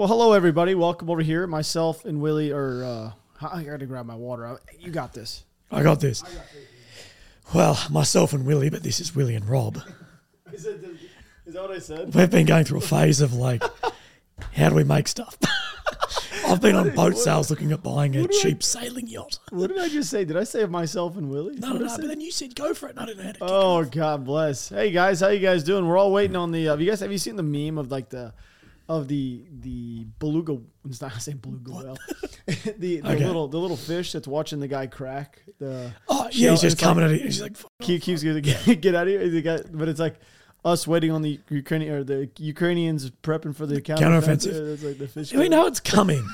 Well, hello everybody. Welcome over here. Myself and Willie are. Uh, I got to grab my water. You got this. I got this. Well, myself and Willie, but this is Willie and Rob. Is, it, is that what I said? We've been going through a phase of like, how do we make stuff? I've been on boat sales looking at buying a cheap sailing yacht. What did I just say? Did I say myself and Willie? No, no, no. But then you said go for it. And I didn't know how to. kick Oh it. God bless. Hey guys, how you guys doing? We're all waiting on the. Uh, have you guys have you seen the meme of like the of the the beluga? It's not I say beluga whale. the the Okay. little the little fish that's watching the guy crack. The Oh yeah, he's just it's like- coming at it. He's like, "Fuck He keeps gonna get, get out of here. Guy- uh, but it's like us waiting on the Ukrainian or the Ukrainians prepping for the counteroffensive. Like the fish. we know it's coming.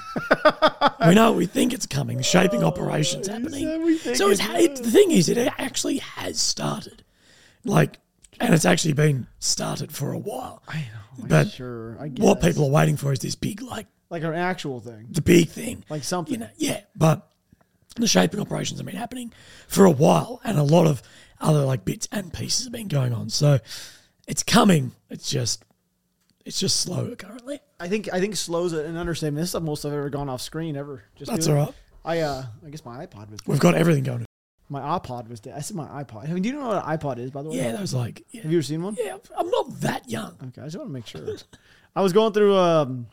we know. We think it's coming. Shaping oh, operations happening. said we think so it's, it's- the thing is, it actually has started. Like, and it's actually been started for a while. I know. But sure. I What people are waiting for is this big, like, like an actual thing, the big thing. like something. you know, yeah, but the shaping operations have been happening for a while, and a lot of other like bits and pieces have been going on. So it's coming. It's just, it's just slow currently. I think I think slows it and understanding. This is the most I've ever gone off screen ever. Just That's all right. I uh I guess my iPod was We've got everything going. My iPod was dead. I said my iPod. I mean, do you know what an iPod is by the way? Yeah, was like, yeah, Have you ever seen one? yeah. I'm not that young. Okay, I just want to make sure. I was going through um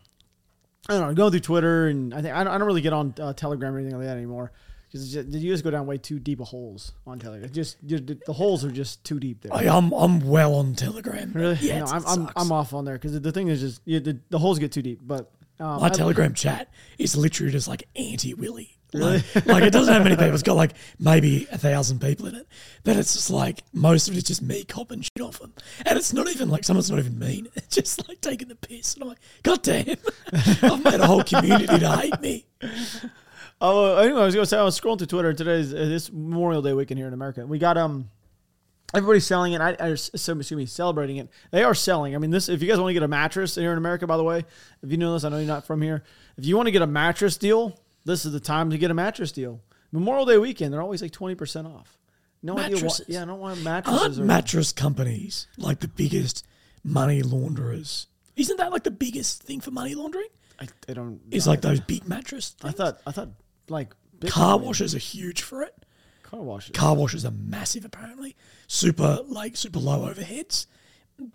I don't know, going through Twitter and I think I don't, I don't really get on uh, Telegram or anything like that anymore because did you just go down way too deep of holes on Telegram. Just, the holes are just too deep there. I, I'm I'm well on Telegram. Really? Yeah, no, I'm, I'm. I'm off on there because the thing is just yeah, the, the holes get too deep. But um, My I- Telegram chat is literally just like anti Willy. Like, like it doesn't have many people. It's got like maybe a thousand people in it, but it's just like most of it's just me copping shit off them, and it's not even like someone's not even mean. It's just like taking the piss, and I'm like, God damn, I've made a whole community to hate me. Oh, anyway, I was gonna say I was scrolling through Twitter today. Is uh, this Memorial Day weekend here in America? We got um, everybody's selling it. I, I so excuse me, celebrating it. They are selling. I mean, this. If you guys want to get a mattress here in America, by the way, if you know this, I know you're not from here. If you want to get a mattress deal, this is the time to get a mattress deal. Memorial Day weekend, they're always like twenty percent off. No idea why. Yeah, I don't want mattresses. Aren't mattress companies like the biggest money launderers? Isn't that like the biggest thing for money laundering? I, I don't. Is no, like those big mattress. I thought. I thought like car washes are huge for it. Car washes. Car washes are massive, apparently. Super, like, super low overheads.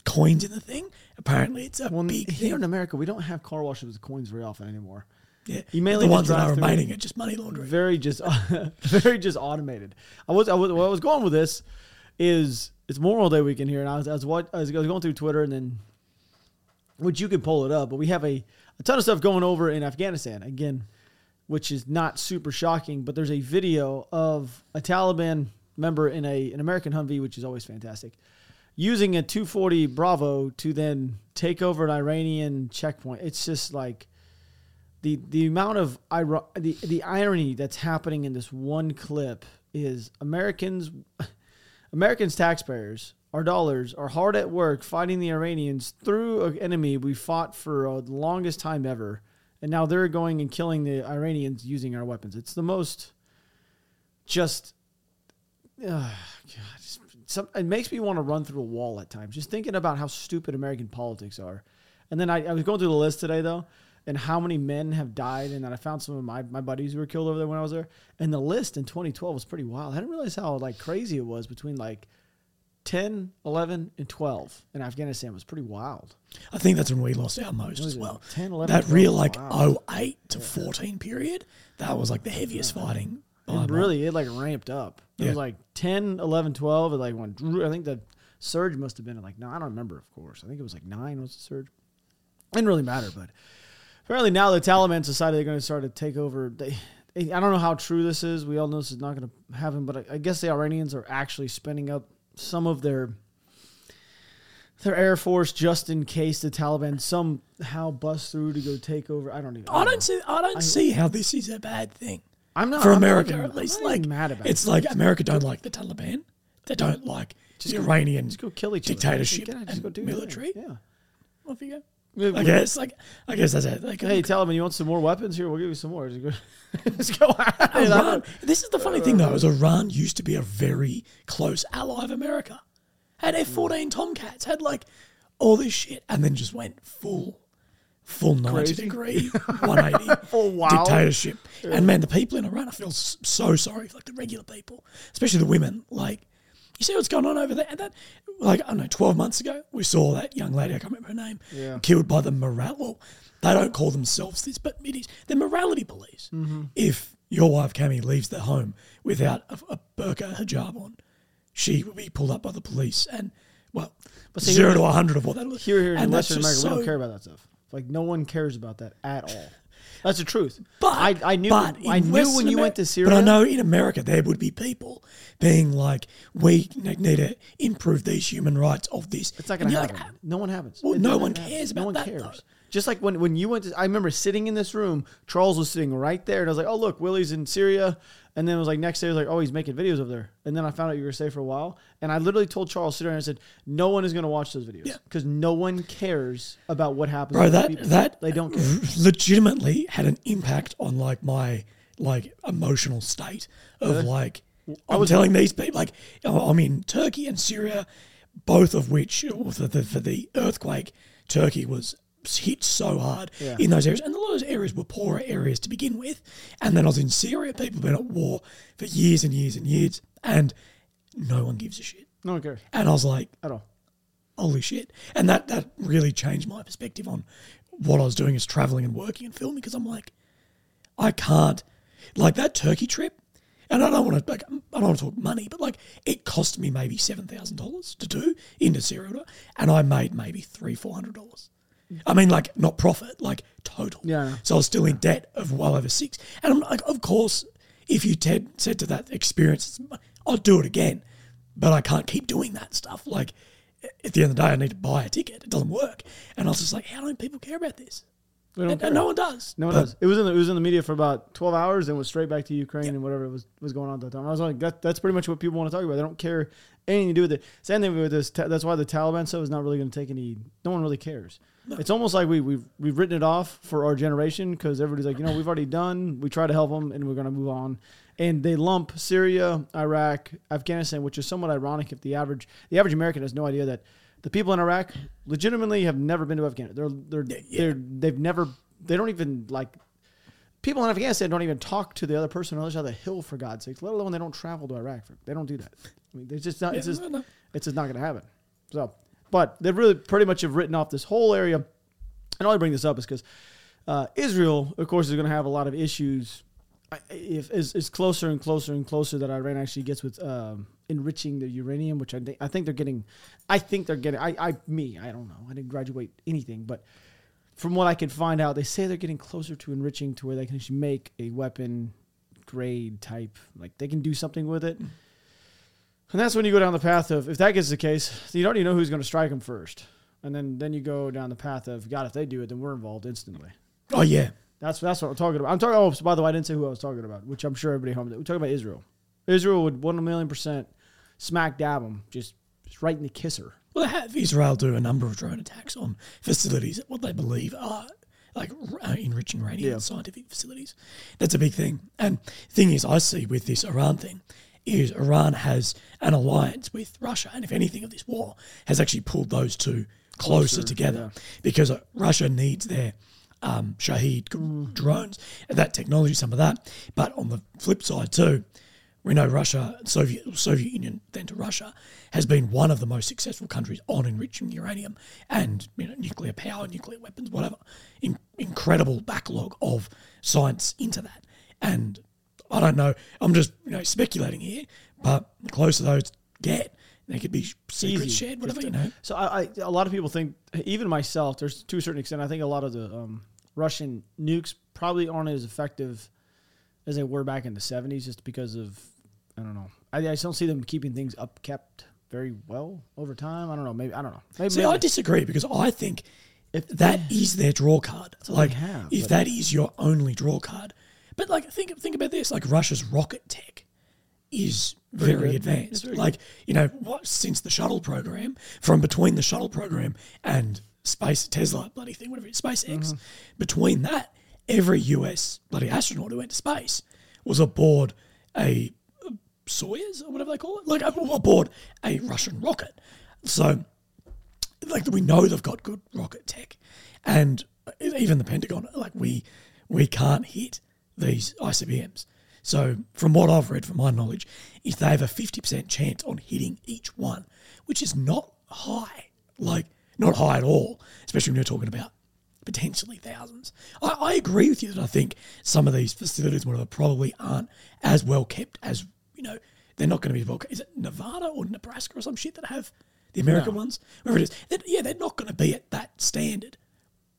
Coins in the thing. Apparently, it's a Well, big here thing. in America, we don't have car washes with coins very often anymore. Yeah. you mainly the ones that are remaining are just money laundering. very just very just automated. I was I was where I was going with this is it's Memorial Day weekend here, and I was I was, what, I was I was going through Twitter and then which you can pull it up, but we have a, a ton of stuff going over in Afghanistan again, which is not super shocking. But there's a video of a Taliban member in a an American Humvee, which is always fantastic, using a 240 Bravo to then take over an Iranian checkpoint. It's just like the the amount of the the irony that's happening in this one clip is Americans Americans taxpayers our dollars are hard at work fighting the Iranians through an enemy we fought for uh, the longest time ever. And now they're going and killing the Iranians using our weapons. It's the most just uh, God, some, it makes me want to run through a wall at times just thinking about how stupid American politics are. And then I, I was going through the list today though and how many men have died and then I found some of my, my buddies who were killed over there when I was there. And the list in 2012 was pretty wild. I didn't realize how like crazy it was between like 10 11 and 12 in Afghanistan. Was pretty wild. I think that's when we lost our most as well. 10, 11, that 12, real like wow. 08 to 14 period, that was like the heaviest fighting. it really it like ramped up. It Yeah. was like 10 11 12 it like went I think the surge must have been like no I don't remember of course. I think it was like 9 was the surge. It didn't really matter but apparently now the Taliban decided they're going to start to take over they I don't know how true this is we all know this is not going to happen but I, I guess the Iranians are actually spending up some of their their air force just in case the Taliban somehow bust through to go take over. I don't even. I know. don't see. I don't see how this is a bad thing I'm not for I'm America, at least. Like mad about it's it. like America don't like the Taliban. They don't like the Iranian Just go kill each dictatorship other. Just and go do military. Yeah. Off you go. Yeah, I guess. Like I guess that's it. Like, Hey, uh, Taliban, you want some more weapons? Here, we'll give you some more. Let's go. Iran, this is the funny thing though, is Iran used to be a very close ally of America. Had F hmm. fourteen Tomcats, had like all this shit, and then just went full, full ninety Crazy. degree, one eighty Full wild. dictatorship. And man, the people in Iran, I feel so sorry for like the regular people, especially the women. Like, you see what's going on over there? And that, like, I don't know, twelve months ago, we saw that young lady. I can't remember her name. Yeah. Killed by the moral. Well, they don't call themselves this, but it is the morality police. Mm-hmm. If your wife Cami leaves the home without a, a burqa hijab on, she will be pulled up by the police and well, see, zero here- to hundred of what that looks. Here, here in and Western America, we don't care about that stuff. Like no one cares about that at all. That's the truth. But I, I knew but I knew Western when you Amer- went to Syria. But I know in America there would be people being like, we need to improve these human rights of this. It's not going to happen. like, no one happens. Well, It no one happen. cares No about one that, cares. though. Just like when, when you went to, I remember sitting in this room, Charles was sitting right there, and I was like, oh, look, Willie's in Syria. And then it was like, next day, I was like, oh, he's making videos over there. And then I found out you were safe for a while. And I literally told Charles, sit there, and I said, no one is going to watch those videos. Yeah. Because no one cares about what happens bro, that people. that They don't care. legitimately had an impact on like my like emotional state of like I'm telling these people like I'm in Turkey and Syria, both of which or for the, for the earthquake, Turkey was hit so hard Yeah. in those areas, and a lot of those areas were poorer areas to begin with. And then I was in Syria, people have been at war for years and years and years, and no one gives a shit. No one cares And I was like, at all. holy shit. And that that really changed my perspective on what I was doing as traveling and working and filming because I'm like, I can't like that Turkey trip. And I don't want to like I don't want to talk money, but like it cost me maybe seven thousand dollars to do into Syria, and I made maybe three four hundred dollars. I mean, like not profit, like total. Yeah, So I was still in debt of well over six. And I'm like, of course, if you Ted said to that experience, I'll do it again, but I can't keep doing that stuff. Like at the end of the day, I need to buy a ticket. It doesn't work. And I was just like, how don't people care about this? And, and no one does. No one But- does. It was in the, it was in the media for about twelve hours, and went straight back to Ukraine and whatever was was going on at that time. I was like, that, that's pretty much what people want to talk about. They don't care anything to do with it. Same thing with this. That's why the Taliban stuff is not really going to take any. No one really cares. It's almost like we we've we've written it off for our generation because everybody's like, you know, we've already done. We try to help them, and we're going to move on. And they lump Syria, Iraq, Afghanistan, which is somewhat ironic if the average the average American has no idea that the people in Iraq legitimately have never been to Afghanistan. They're they're they're they've never they don't even like people in Afghanistan don't even talk to the other person on the other side of the hill for God's sake. Let alone they don't travel to Iraq. For, they don't do that. I mean, it's just not. it's just no, no. it's just not going to happen. So, but they really pretty much have written off this whole area. And all I bring this up is because uh, Israel, of course, is going to have a lot of issues. If is, is closer and closer and closer that Iran actually gets with um, enriching the uranium, which I think I think they're getting. I think they're getting. I, I me I don't know. I didn't graduate anything, but from what I can find out, they say they're getting closer to enriching to where they can actually make a weapon grade type. Like they can do something with it. And that's when you go down the path of if that gets the case, you already know who's going to strike them first, and then then you go down the path of God. If they do it, then we're involved instantly. Oh yeah. That's that's what I'm talking about. I'm talking. Oh, so by the way, I didn't say who I was talking about, which I'm sure everybody home. We're talking about Israel. Israel would one million percent smack dab them, just just right in the kisser. Well, they have Israel do a number of drone attacks on facilities at what they believe are like uh, enriching uranium Yeah. scientific facilities. That's a big thing. And thing is, I see with this Iran thing is Iran has an alliance with Russia, and if anything of this war has actually pulled those two closer, Closer, together because uh, Russia needs their um, Shahed g- drones, that technology, some of that. But on the flip side too, we know Russia, Soviet Soviet Union, then to Russia, has been one of the most successful countries on enriching uranium and you know, nuclear power, nuclear weapons, whatever. In, incredible backlog of science into that, and I don't know. I'm just you know speculating here, but the closer those get, they could be secrets Easy. shared, whatever you know. So I, I, a lot of people think, even myself, there's to a certain extent, I think a lot of the um, Russian nukes probably aren't as effective as they were back in the 70s, just because of I don't know. I, I just don't see them keeping things up kept very well over time. I don't know. Maybe I don't know. Maybe, See, maybe- I disagree because I think if that is their draw card, like have, if that is your only draw card, but like think think about this, like Russia's rocket tech is very advanced. Very like you know what since the shuttle program, from between the shuttle program and space Tesla bloody thing, whatever it's SpaceX, Mm-hmm. between that, every US bloody astronaut who went to space was aboard a Soyuz or whatever they call it, like aboard a Russian rocket. So like we know they've got good rocket tech, and even the Pentagon, like we we can't hit these ICBMs. So from what I've read, from my knowledge, is they have a fifty percent chance on hitting each one, which is not high, like not high at all, especially when you're talking about potentially thousands. I, I agree with you that I think some of these facilities, whatever, probably aren't as well kept as you know. They're not going to be well. Is it Nevada or Nebraska or some shit that have the American ones? Wherever it is, They're- yeah, they're not going to be at that standard.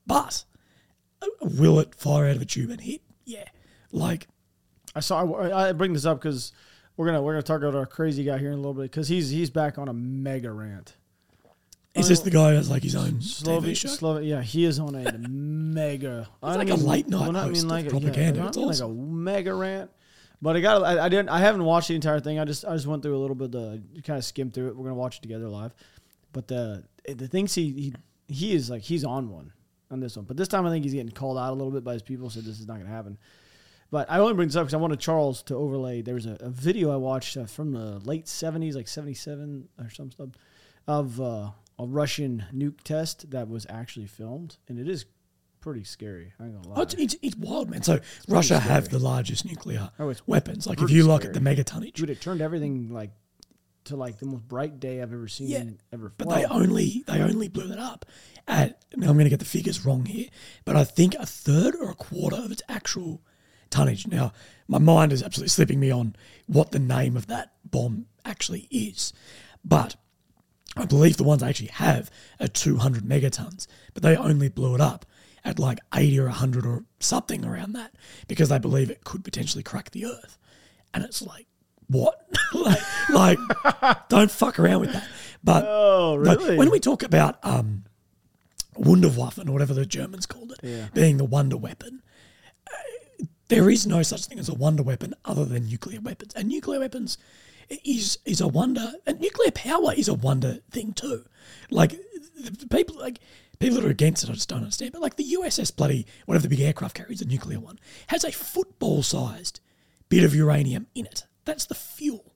But uh, will it fire out of a tube and hit? Yeah, like I saw. I, I bring this up because we're gonna we're gonna talk about our crazy guy here in a little bit because he's he's back on a mega rant. is this the guy has like his own Slovak, TV show? Slova- yeah, he is on a mega. I like don't a late night well, not host of a- propaganda. Yeah, It's not like a mega rant. But I got. I, I didn't. I haven't watched the entire thing. I just. I just went through a little bit. The kind of skimmed through it. We're gonna watch it together live. But the the things he he he is like he's on one on this one. But this time I think he's getting called out a little bit by his people. So this is not gonna happen. But I only bring this up because I wanted Charles to overlay. There was a, a video I watched uh, from the late '70s, like '77 or some stuff, of uh, a Russian nuke test that was actually filmed, and it is pretty scary. I ain't gonna lie. Oh, it's, it's, it's wild, man. So Russia have the largest nuclear Oh, it's weapons. Like if you look at the megatonnage, Dude, it turned everything like to like the most bright day I've ever seen Yeah, ever. But flown. they only they only blew that up at now I'm going to get the figures wrong here, but I think a third or a quarter of its actual tonnage. Now my mind is absolutely slipping me on what the name of that bomb actually is, but I believe the ones they actually have are 200 megatons, but they only blew it up at like 80 or 100 or something around that because they believe it could potentially crack the earth, and it's like. What? like, like, don't fuck around with that. But Oh, like, when we talk about um, Wunderwaffen or whatever the Germans called it, Yeah. being the wonder weapon, there is no such thing as a wonder weapon other than nuclear weapons. And nuclear weapons is is a wonder, and nuclear power is a wonder thing too. Like the, the people, like people that are against it, I just don't understand. But like the USS bloody whatever the big aircraft carries, a nuclear one, has a football sized bit of uranium in it. That's the fuel,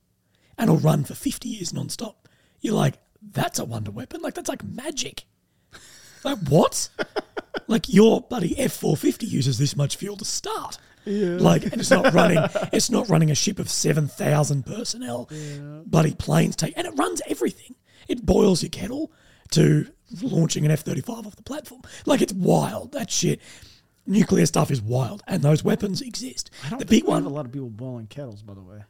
and it'll run for fifty years non-stop. You're like, that's a wonder weapon. Like that's like magic. Like what? like your bloody F four fifty uses this much fuel to start. Yeah. Like and it's not running. It's not running a ship of seven thousand personnel. Bloody planes take and it runs everything. It boils your kettle to launching an F thirty five off the platform. Like it's wild. That shit. Nuclear stuff is wild, and those weapons exist. I don't the think big we have one, a lot of people boiling kettles, by the way.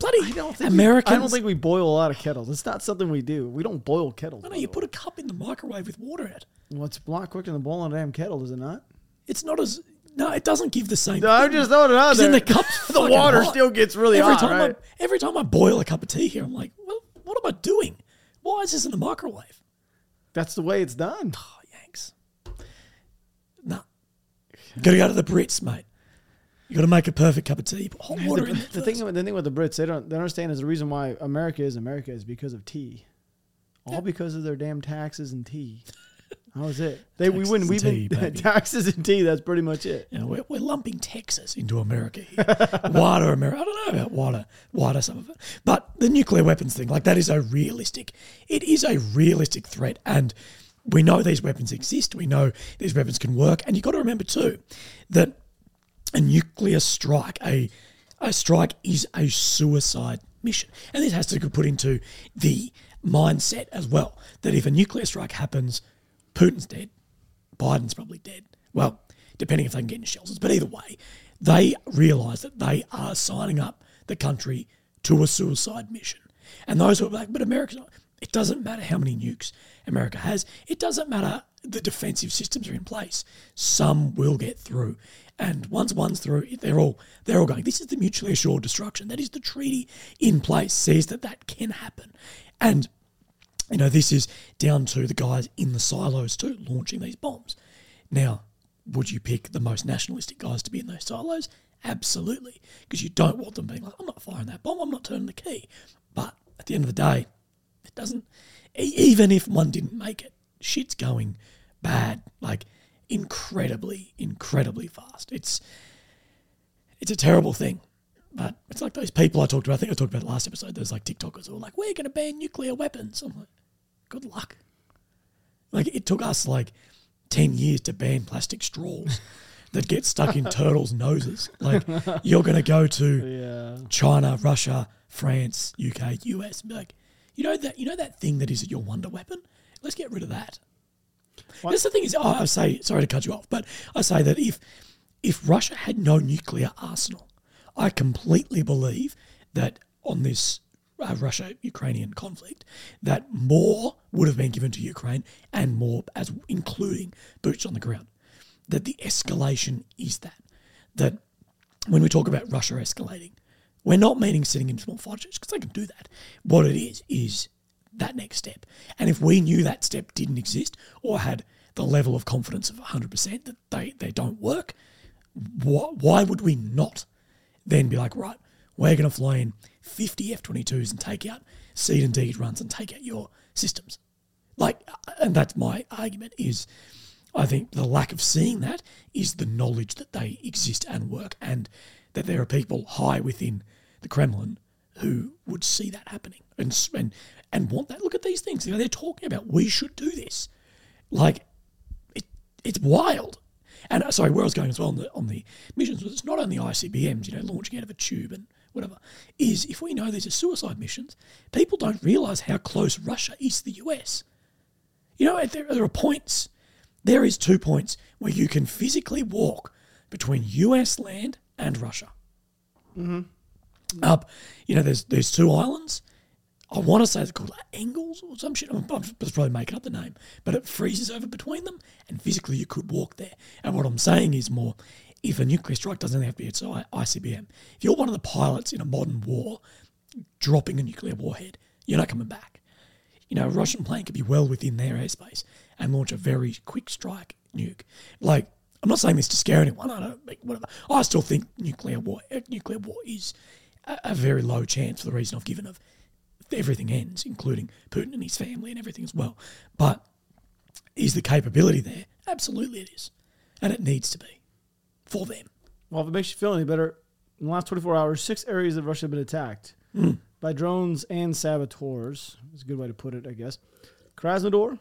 bloody I don't think Americans. We, I don't think we boil a lot of kettles. It's not something we do. We don't boil kettles. No, no, you put a cup in the microwave with water in it. Well, it's a lot quicker than boiling a damn kettle, is it not? It's not as no. It doesn't give the same. No, I'm just throwing it out there. then the cup's the water hot. still gets really every hot, time right? I, every time I boil a cup of tea here, I'm like, well, what am I doing? Why is this in the microwave? That's the way it's done. Ah, oh, Yanks. Nah. You gotta go to the Brits, mate. You gotta make a perfect cup of tea. Put hot water the, in the thing, the thing with the Brits, they don't, they don't understand is the reason why America is America is because of tea, all because of their damn taxes and tea. That was it. They we Taxes and We've been taxes and tea. That's pretty much it. You know, we're, we're lumping Texas into America here. wider America. I don't know about wider, wider some of it. But the nuclear weapons thing, like that is a realistic, it is a realistic threat. And we know these weapons exist. We know these weapons can work. And you've got to remember too that a nuclear strike, a, a strike is a suicide mission. And this has to be put into the mindset as well that if a nuclear strike happens, Putin's dead, Biden's probably dead. Well, depending if they can get into shelters. But either way, they realise that they are signing up the country to a suicide mission. And those who are like, but America's not. It doesn't matter how many nukes America has. It doesn't matter the defensive systems are in place. Some will get through. And once one's through, they're all they're all going. This is the mutually assured destruction. That is the treaty in place says that that can happen. And you know this is down to the guys in the silos too launching these bombs. Now, would you pick the most nationalistic guys to be in those silos? Absolutely, because you don't want them being like, I'm not firing that bomb. I'm not turning the key. But at the end of the day, it doesn't. Even if one didn't make it, shit's going bad, like incredibly, incredibly fast. It's it's a terrible thing. But it's like those people I talked about. I think I talked about last episode. Those like TikTokers who are like, "We're going to ban nuclear weapons." I'm like, "Good luck." Like it took us like ten years to ban plastic straws that get stuck in turtles' noses. Like you're going to go to Yeah. China, Russia, France, UK, US, and be like, you know that you know that thing that is your wonder weapon. Let's get rid of that. That's the thing is, I I say sorry to cut you off, but I say that if if Russia had no nuclear arsenal, I completely believe that on this uh, Russia-Ukrainian conflict, that more would have been given to Ukraine and more, as including boots on the ground. That the escalation is that that when we talk about Russia escalating, we're not meaning sitting in small jets because they can do that. What it is is that next step. And if we knew that step didn't exist or had the level of confidence of 100% that they, they don't work, why, why would we not then be like, right, we're going to fly in 50 F 22s and take out SEAD and DEAD runs and take out your systems? Like, uh, and that's my argument is I think the lack of seeing that is the knowledge that they exist and work, and that there are people high within the Kremlin who would see that happening and and and want that. Look at these things. You know, they're talking about we should do this. Like, it, it's wild. And uh, sorry, where I was going as well on the on the missions was it's not only ICBMs, you know, launching out of a tube and whatever. Is if we know these are suicide missions, people don't realise how close Russia is to the US. You know, there, there are points. There is two points where you can physically walk between US land and Russia. Up, you know, there's there's two islands. I want to say they're called angles or some shit. I'm, I'm probably making up the name, but it freezes over between them, and physically you could walk there. And what I'm saying is more, if a nuclear strike doesn't have to be its ICBM, if you're one of the pilots in a modern war, dropping a nuclear warhead, you're not coming back. You know, a Russian plane could be well within their airspace and launch a very quick strike nuke. Like, I'm not saying this to scare anyone. I don't make whatever. I still think nuclear war, uh, nuclear war is a, a very low chance for the reason I've given of everything ends, including Putin and his family and everything as well. But is the capability there? Absolutely, it is, and it needs to be for them. Well, if it makes you feel any better, in the last 24 hours, six areas of Russia have been attacked Hmm. by drones and saboteurs. It's a good way to put it, I guess. Krasnodar.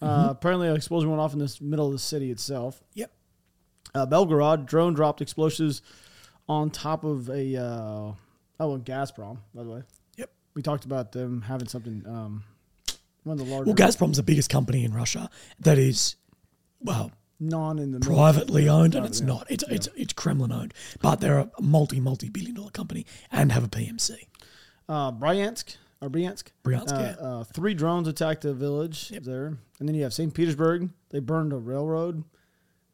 Mm-hmm. Uh, apparently, an explosion went off in the middle of the city itself. Yep. Uh, Belgorod, drone dropped explosives on top of a. Uh, oh, and Gazprom, by the way. Yep. We talked about them having something. Um, one of the larger Well, Gazprom's the biggest company in Russia that is, well, non in the privately owned, and it's yeah. not. It's it's it's Kremlin owned, but they're a multi multi billion dollar company and have a PMC. Uh, Bryansk or Bryansk. Bryansk, uh, yeah. uh, three drones attacked a village there, and then you have St. Petersburg. They burned a railroad.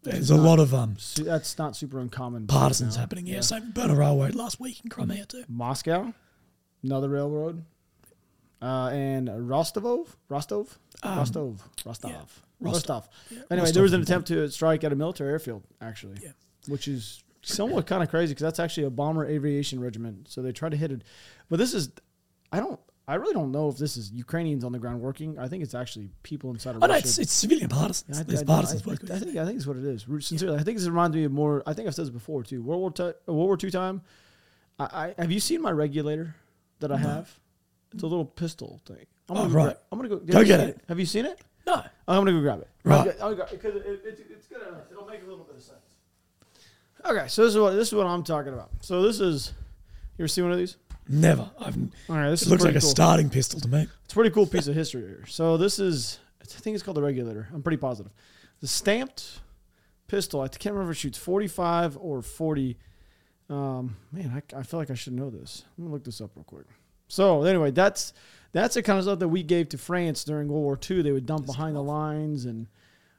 There's a lot of um Su- That's not super uncommon. partisans happening. Yeah, same burn a railroad last week in Crimea too. Moscow, another railroad, uh, and Rostov, Rostov, Rostov, Rostov, Um, yeah. Rostov. Rostov. Anyway, Rostov there was an attempt to strike at a military airfield, actually, Yeah. which is somewhat kind of crazy because that's actually a bomber aviation regiment. So they tried to hit it, but this is, I don't, I really don't know if this is Ukrainians on the ground working. I think it's actually people inside of Oh no, Russia. it's it's civilian partisans. I, There's I- partisans I, working. I, think I think it's what it is. Re- Sincerely, I think this reminds me of more. I think I've said this before too. World War Two, World War Two time. I, I have you seen my regulator that I have? It's a little pistol thing. I'm Oh, gonna right. Gra- I'm gonna go. Go get it. Have you seen it? no, I'm gonna go grab it. Right. Because it, it, it's it's good enough. It'll make a little bit of sense. Okay, so this is what this is what I'm talking about. So this is. You ever see one of these? never. I've. All right, this It is looks like pretty a cool. starting pistol to me. It's a pretty cool piece of history here. So this is, I think it's called the regulator. I'm pretty positive. The stamped pistol. I can't remember if it shoots 45 or 40. Um, man, I, I feel like I should know this. Let me look this up real quick. So anyway, that's that's the kind of stuff that we gave to France during World War II. They would dump behind the lines and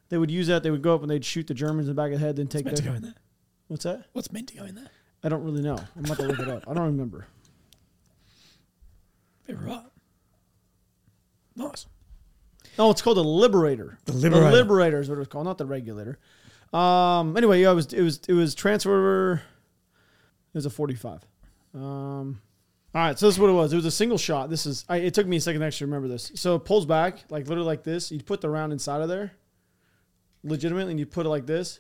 they would use that. They would go up and they'd shoot the Germans in the back of the head, then take Meant to their. go in there. What's that? What's meant to go in there? I don't really know. I'm about to look it up. I don't remember. You're right. Nice. No, it's called the Liberator. The Liberator. The Liberator is what it's called, not the Regulator. Um. Anyway, yeah, it was it was it was transfer. It was a 45. Um. All right, so this is what it was. It was a single shot. This is. I, it took me a second to actually remember this. So it pulls back, like literally like this. You put the round inside of there, legitimately, and you put it like this,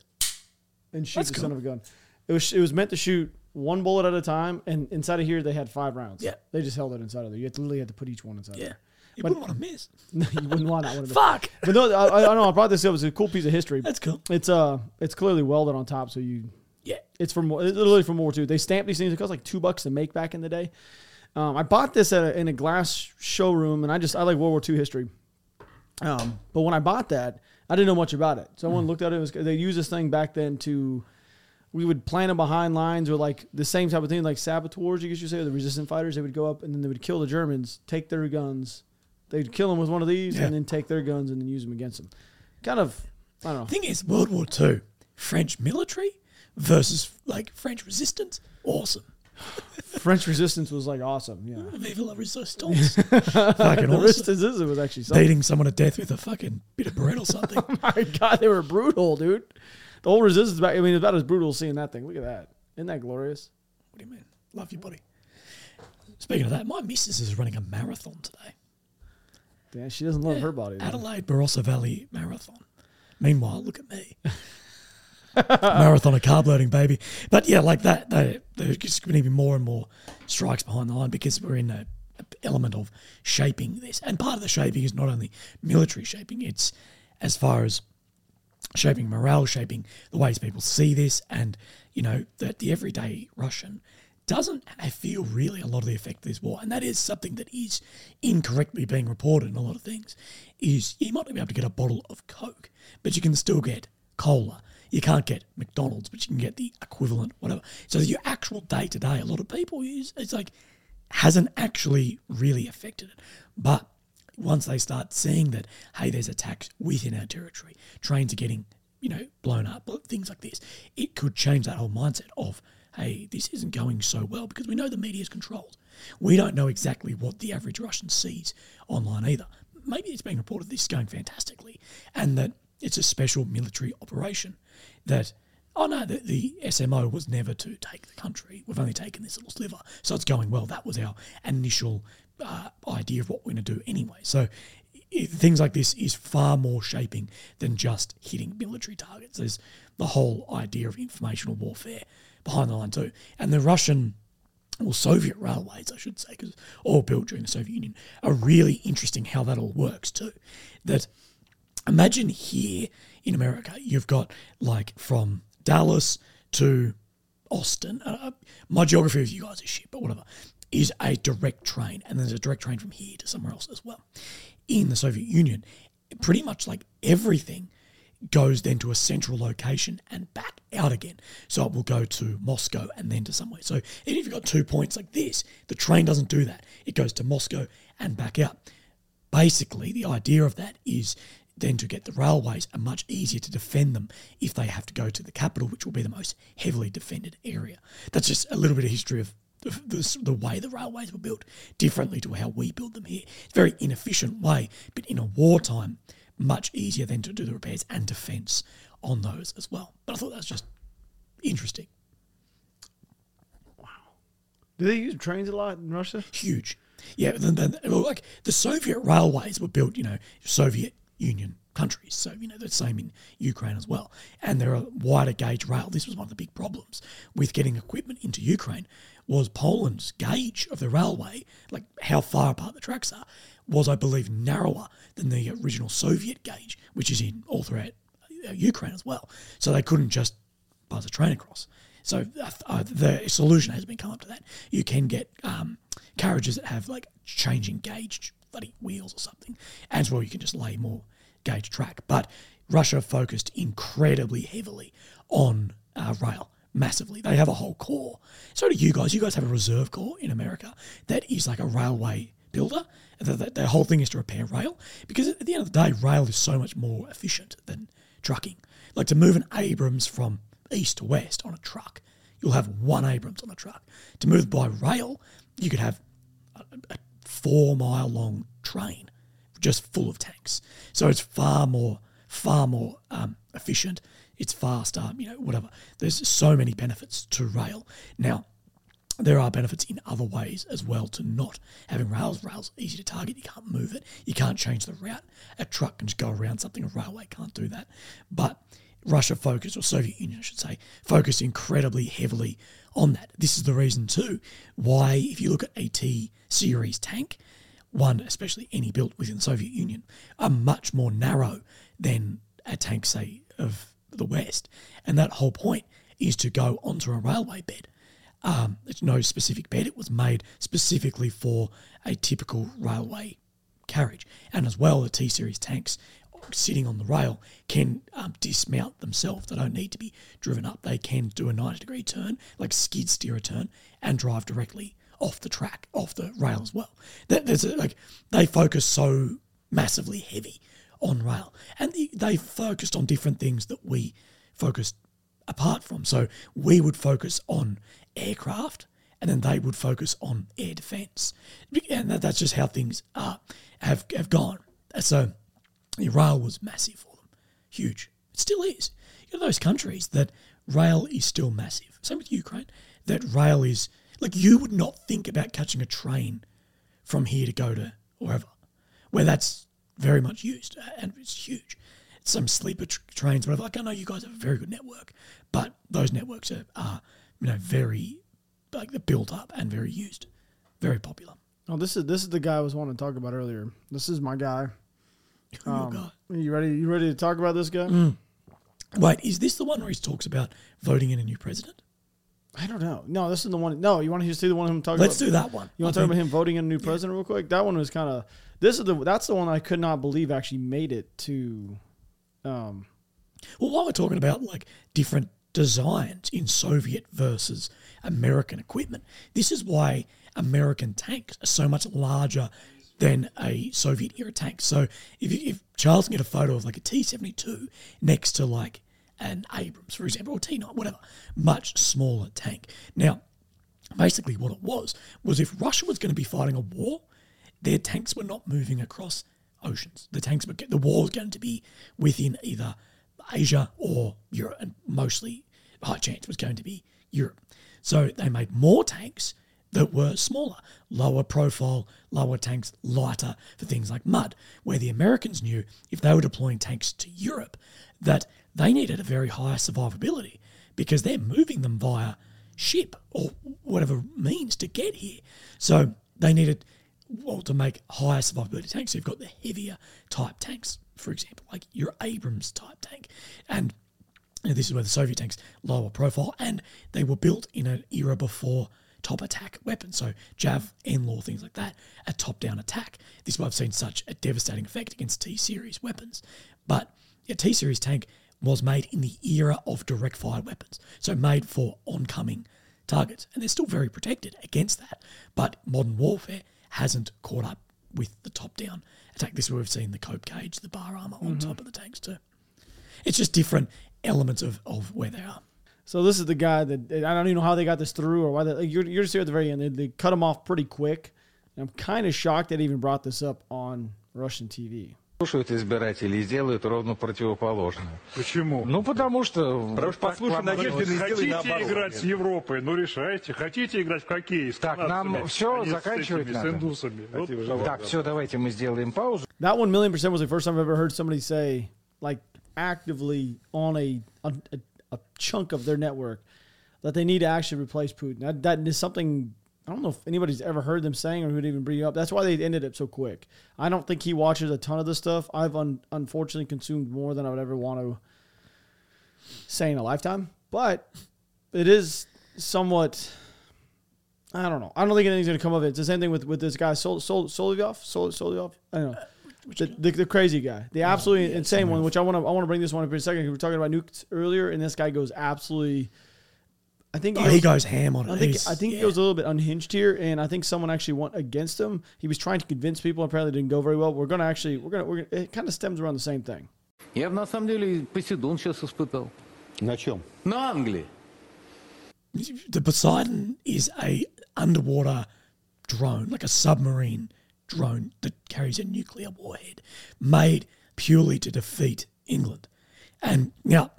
and shoot That's the cool. son of a gun. It was it was meant to shoot one bullet at a time, and inside of here they had five rounds. Yeah. they just held it inside of there. You had to literally had to put each one inside. Yeah. There. You But- wouldn't want to miss. No, you wouldn't want that one. Fuck. But no, I, I don't know. I brought this up. It's a cool piece of history. That's cool. It's uh, it's clearly welded on top, so you. Yeah. It's from it's literally from World War II. They stamped these things. It cost like two bucks to make back in the day. Um, I bought this at a, in a glass showroom, and I just I like World War II history. Um, but when I bought that, I didn't know much about it. Someone looked at it. it was, they used this thing back then to. We would plant them behind lines or like the same type of thing, like saboteurs, you guess you say, or the resistant fighters. They would go up and then they would kill the Germans, take their guns. They'd kill them with one of these Yeah. and then take their guns and then use them against them. Kind of, I don't know. Thing is, World War II, French military versus like French resistance, awesome. French resistance was like awesome. Yeah. Vive la resistance. fucking The awesome. resistance was actually something. Beating someone to death with a fucking bit of bread or oh something. My God, they were brutal, dude. The whole resistance back. I mean, it's about as brutal as seeing that thing. Look at that. Isn't that glorious? What do you mean? Love you, buddy. Speaking of that, my missus is running a marathon today. Damn, she doesn't love her body. though. Adelaide Barossa Valley Marathon. Meanwhile, look at me. Marathon of carb loading, baby. But yeah, like that, they, there's going to be more and more strikes behind the line because we're in a, a element of shaping this. And part of the shaping is not only military shaping, it's as far as shaping morale, shaping the ways people see this, and you know that the everyday Russian doesn't feel really a lot of the effect of this war, and that is something that is incorrectly being reported in a lot of things. Is you might not be able to get a bottle of Coke, but you can still get cola. You can't get McDonald's, but you can get the equivalent, whatever. So your actual day to day, a lot of people use it's like hasn't actually really affected it, but once they start seeing that, hey, there's attacks within our territory, trains are getting, you know, blown up, things like this, it could change that whole mindset of, hey, this isn't going so well because we know the media is controlled. We don't know exactly what the average Russian sees online either. Maybe it's being reported this is going fantastically and that it's a special military operation that. Oh no, the, the SMO was never to take the country. We've only taken this little sliver, so it's going well. That was our initial uh, idea of what we're going to do anyway. So i things like this is far more shaping than just hitting military targets. There's the whole idea of informational warfare behind the line too, and the Russian Or Soviet railways, I should say, because all built during the Soviet Union, are really interesting how that all works too. That imagine here in America, you've got like from Dallas to Austin. Uh, my geography of you guys is shit, but whatever. Is a direct train, and there's a direct train from here to somewhere else as well. In the Soviet Union, pretty much like everything goes then to a central location and back out again. So it will go to Moscow and then to somewhere. So even if you've got two points like this, the train doesn't do that. It goes to Moscow and back out. Basically, the idea of that is then to get the railways are much easier to defend them if they have to go to the capital, which will be the most heavily defended area. That's just a little bit of history of the, the, the way the railways were built differently to how we build them here. It's a very inefficient way, but in a wartime, much easier than to do the repairs and defence on those as well. But I thought that was just interesting. Wow. Do they use trains a lot in Russia? huge. Yeah, then, then, like the Soviet railways were built, you know, Soviet Union countries. So, you know, the same in Ukraine as well. And they're a wider gauge rail. This was one of the big problems with getting equipment into Ukraine was Poland's gauge of the railway, like how far apart the tracks are, was, I believe, narrower than the original Soviet gauge, which is in all throughout uh, Ukraine as well. So they couldn't just buzz a train across. So uh, uh, the solution has been come up to that. You can get um, carriages that have like changing gauge bloody wheels or something, as well. You can just lay more gauge track. But Russia focused incredibly heavily on uh, rail massively. They have a whole core. So do you guys. You guys have a reserve corps in America that is like a railway builder. The, the, the whole thing is to repair rail because at the end of the day, rail is so much more efficient than trucking. Like to move an Abrams from east to west on a truck, you'll have one Abrams on a truck. To move by rail, you could have a, a four mile long train just full of tanks. So it's far more, far more um, efficient. It's faster, you know, whatever. There's so many benefits to rail. Now, there are benefits in other ways as well to not having rails. Rails easy to target. You can't move it. You can't change the route. A truck can just go around something. A railway can't do that. But Russia focused, or Soviet Union, I should say, focused incredibly heavily on that. This is the reason too why, if you look at a T series tank, one especially any built within the Soviet Union, are much more narrow than a tank, say, of the West. And that whole point is to go onto a railway bed. Um, it's no specific bed. It was made specifically for a typical railway carriage. And as well, the T series tanks sitting on the rail can um, dismount themselves. They don't need to be driven up. They can do a 90 degree turn, like skid steer a turn, and drive directly off the track, off the rail as well. That, there's a, like they focus so massively heavy on rail, and they focused on different things that we focused apart from. So we would focus on aircraft, and then they would focus on air defence, and that, that's just how things are have have gone. So the rail was massive for them, huge. It still is. You know those countries that rail is still massive. Same with Ukraine. That rail is like you would not think about catching a train from here to go to wherever, where that's very much used and it's huge. Some sleeper tr- trains, whatever. Like I know you guys have a very good network, but those networks are, are you know very like they're built up and very used, very popular. Oh, this is this is the guy I was wanting to talk about earlier. This is my guy. Um, guy. you ready? You ready to talk about this guy? Mm. Wait, is this the one where he talks about voting in a new president? I don't know. No, this is the one. No, you want to just see the one I'm talking about. Let's do that one. You want to talk about him voting in a new president real quick? That one was kind of. This is the. That's the one I could not believe actually made it to. Um, Well, while we're talking about like different designs in Soviet versus American equipment, this is why American tanks are so much larger than a Soviet era tank. So if, you- if Charles can get a photo of like a T seventy two next to like an Abrams, for example, or T nine, whatever, much smaller tank. Now, basically, what it was was if Russia was going to be fighting a war, their tanks were not moving across oceans. The tanks were the war was going to be within either Asia or Europe, and mostly high chance was going to be Europe. So they made more tanks that were smaller, lower profile, lower tanks, lighter for things like mud. Where the Americans knew if they were deploying tanks to Europe, that they needed a very high survivability because they're moving them via ship or whatever means to get here. So they needed well to make higher survivability tanks. You've got the heavier type tanks, for example, like your Abrams type tank, and this is where the Soviet tanks lower profile, and they were built in an era before top attack weapons. So Jav, NLAW, things like that, a top down attack. This is why I've seen such a devastating effect against T series weapons. But a T series tank was made in the era of direct fire weapons, so made for oncoming targets, and they're still very protected against that. But modern warfare hasn't caught up with the top down attack. This is where we've seen the cope cage, the bar armor on mm-hmm. top of the tanks too. It's just different elements of, of where they are. so this is the guy that I don't even know how they got this through or why. They, like, you're you're just here at the very end. They, they cut him off pretty quick. And I'm kind of shocked that they even brought this up on Russian TV. Слушают избиратели и сделают ровно противоположное. Почему? Ну, потому что... Потому что послушай Надеждина и сделай наоборот. играть с Европой, ну решайте. Хотите играть в хоккей с Так, нам все а не с заканчивать этими, надо. С индусами. Вот Так, все, давайте мы сделаем паузу. That one million percent was the first time I've ever heard somebody say, like, actively on a a, a, a chunk of their network that they need to actually replace Putin. That, that is something I don't know if anybody's ever heard them saying or who'd even bring it up. That's why they ended up so quick. I don't think he watches a ton of this stuff. I've un, unfortunately consumed more than I would ever want to say in a lifetime, but it is somewhat. I don't know. I don't think anything's going to come of it. It's the same thing with, with this guy, Sol, Sol, Solyov. Sol, Solyov. I don't know. The, the, the crazy guy, the absolutely yeah, insane one, which I want to I want to bring this one up in a second. We were talking about nukes earlier, and this guy goes absolutely I think Oh, he goes ham on it. I think He's- I think yeah. he goes a little bit unhinged here, and I think someone actually went against him. He was trying to convince people. Apparently, it didn't go very well. We're gonna actually we're gonna we're gonna, it kind of stems around the same thing. Я бы на самом деле Поседон сейчас испытал. На чем? На Англии. the Poseidon is a underwater drone, like a submarine drone that carries a nuclear warhead, made purely to defeat England. And now,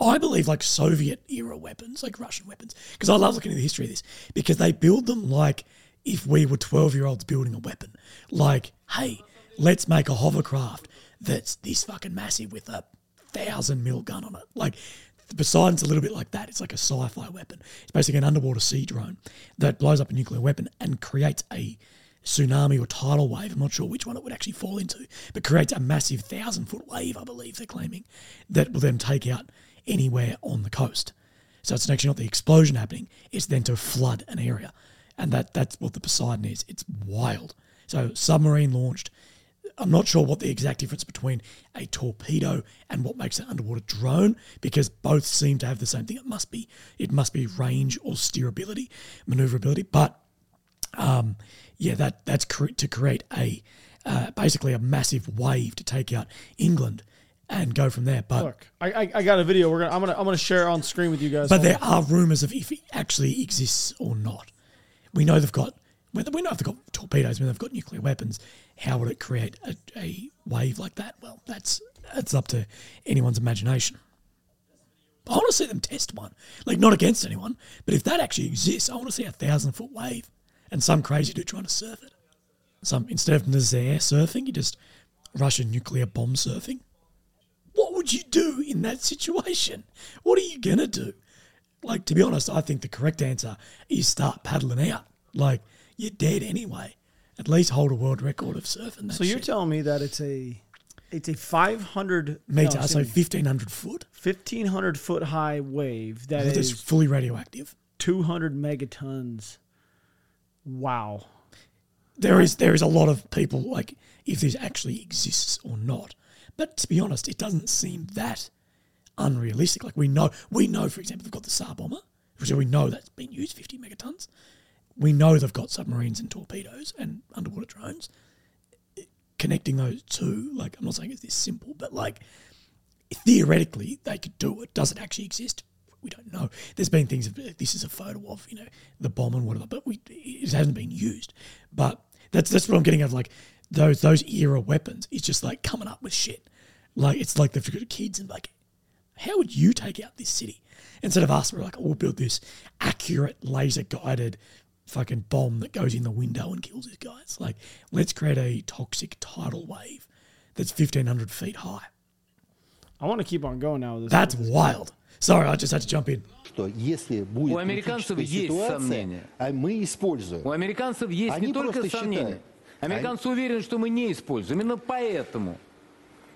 I believe like Soviet era weapons, like Russian weapons, because I love looking at the history of this, because they build them like if we were 12 year olds building a weapon. Like, hey, let's make a hovercraft that's this fucking massive with a thousand mil gun on it. Like, Poseidon's a little bit like that. It's like a sci fi weapon. It's basically an underwater sea drone that blows up a nuclear weapon and creates a tsunami or tidal wave. I'm not sure which one it would actually fall into, but creates a massive thousand foot wave, I believe they're claiming, that will then take out anywhere on the coast. So it's actually not the explosion happening, it's then to flood an area. And that that's what the Poseidon is. It's wild. So submarine launched. I'm not sure what the exact difference between a torpedo and what makes an underwater drone because both seem to have the same thing. It must be it must be range or steerability, maneuverability. But um, yeah, that that's to create a uh, basically a massive wave to take out England and go from there. But Look, I, I, I got a video. We're gonna I'm gonna I'm gonna share on screen with you guys. but there are rumours of if it actually exists or not. We know they've got whether we know if they've got torpedoes, when they've got nuclear weapons. How would it create a, a wave like that? Well, that's that's up to anyone's imagination. I want to see them test one, like not against anyone, but if that actually exists, I want to see a thousand foot wave and some crazy dude trying to surf it. Some instead of Nazaré surfing, you just Russian nuclear bomb surfing. What would you do in that situation? What are you gonna do? Like to be honest, I think the correct answer is start paddling out. Like you're dead anyway. At least hold a world record of surfing. That so you're shit. telling me that it's a it's a 500 meter, no, so fifteen hundred foot. 1500 foot high wave that That is is fully radioactive. 200 megatons. Wow. There is there is a lot of people like if this actually exists or not. But to be honest, it doesn't seem that unrealistic. Like we know we know, for example, they've got the Tsar Bomba, so we know that's been used fifty megatons. We know they've got submarines and torpedoes and underwater drones. Connecting those two, like I'm not saying it's this simple, but like theoretically they could do it. Does it actually exist? We don't know. There's been things. This is a photo of you know the bomb and whatever, but we it hasn't been used. But that's that's what I'm getting at. Like those those era weapons, it's just like coming up with shit. Like it's like they've got kids and like, how would you take out this city? Instead of us, we're like, oh, we'll build this accurate laser guided fucking bomb that goes in the window and kills these guys. Like, let's create a toxic tidal wave that's 1500 feet high. I want to keep on going now with this. That's wild. Sorry, I just had to jump in. Что если будет У американцев критическая есть ситуация, сомнения. а мы используем. У американцев есть Они не только просто сомнения. считают. Американцы уверены, что мы не используем. Именно поэтому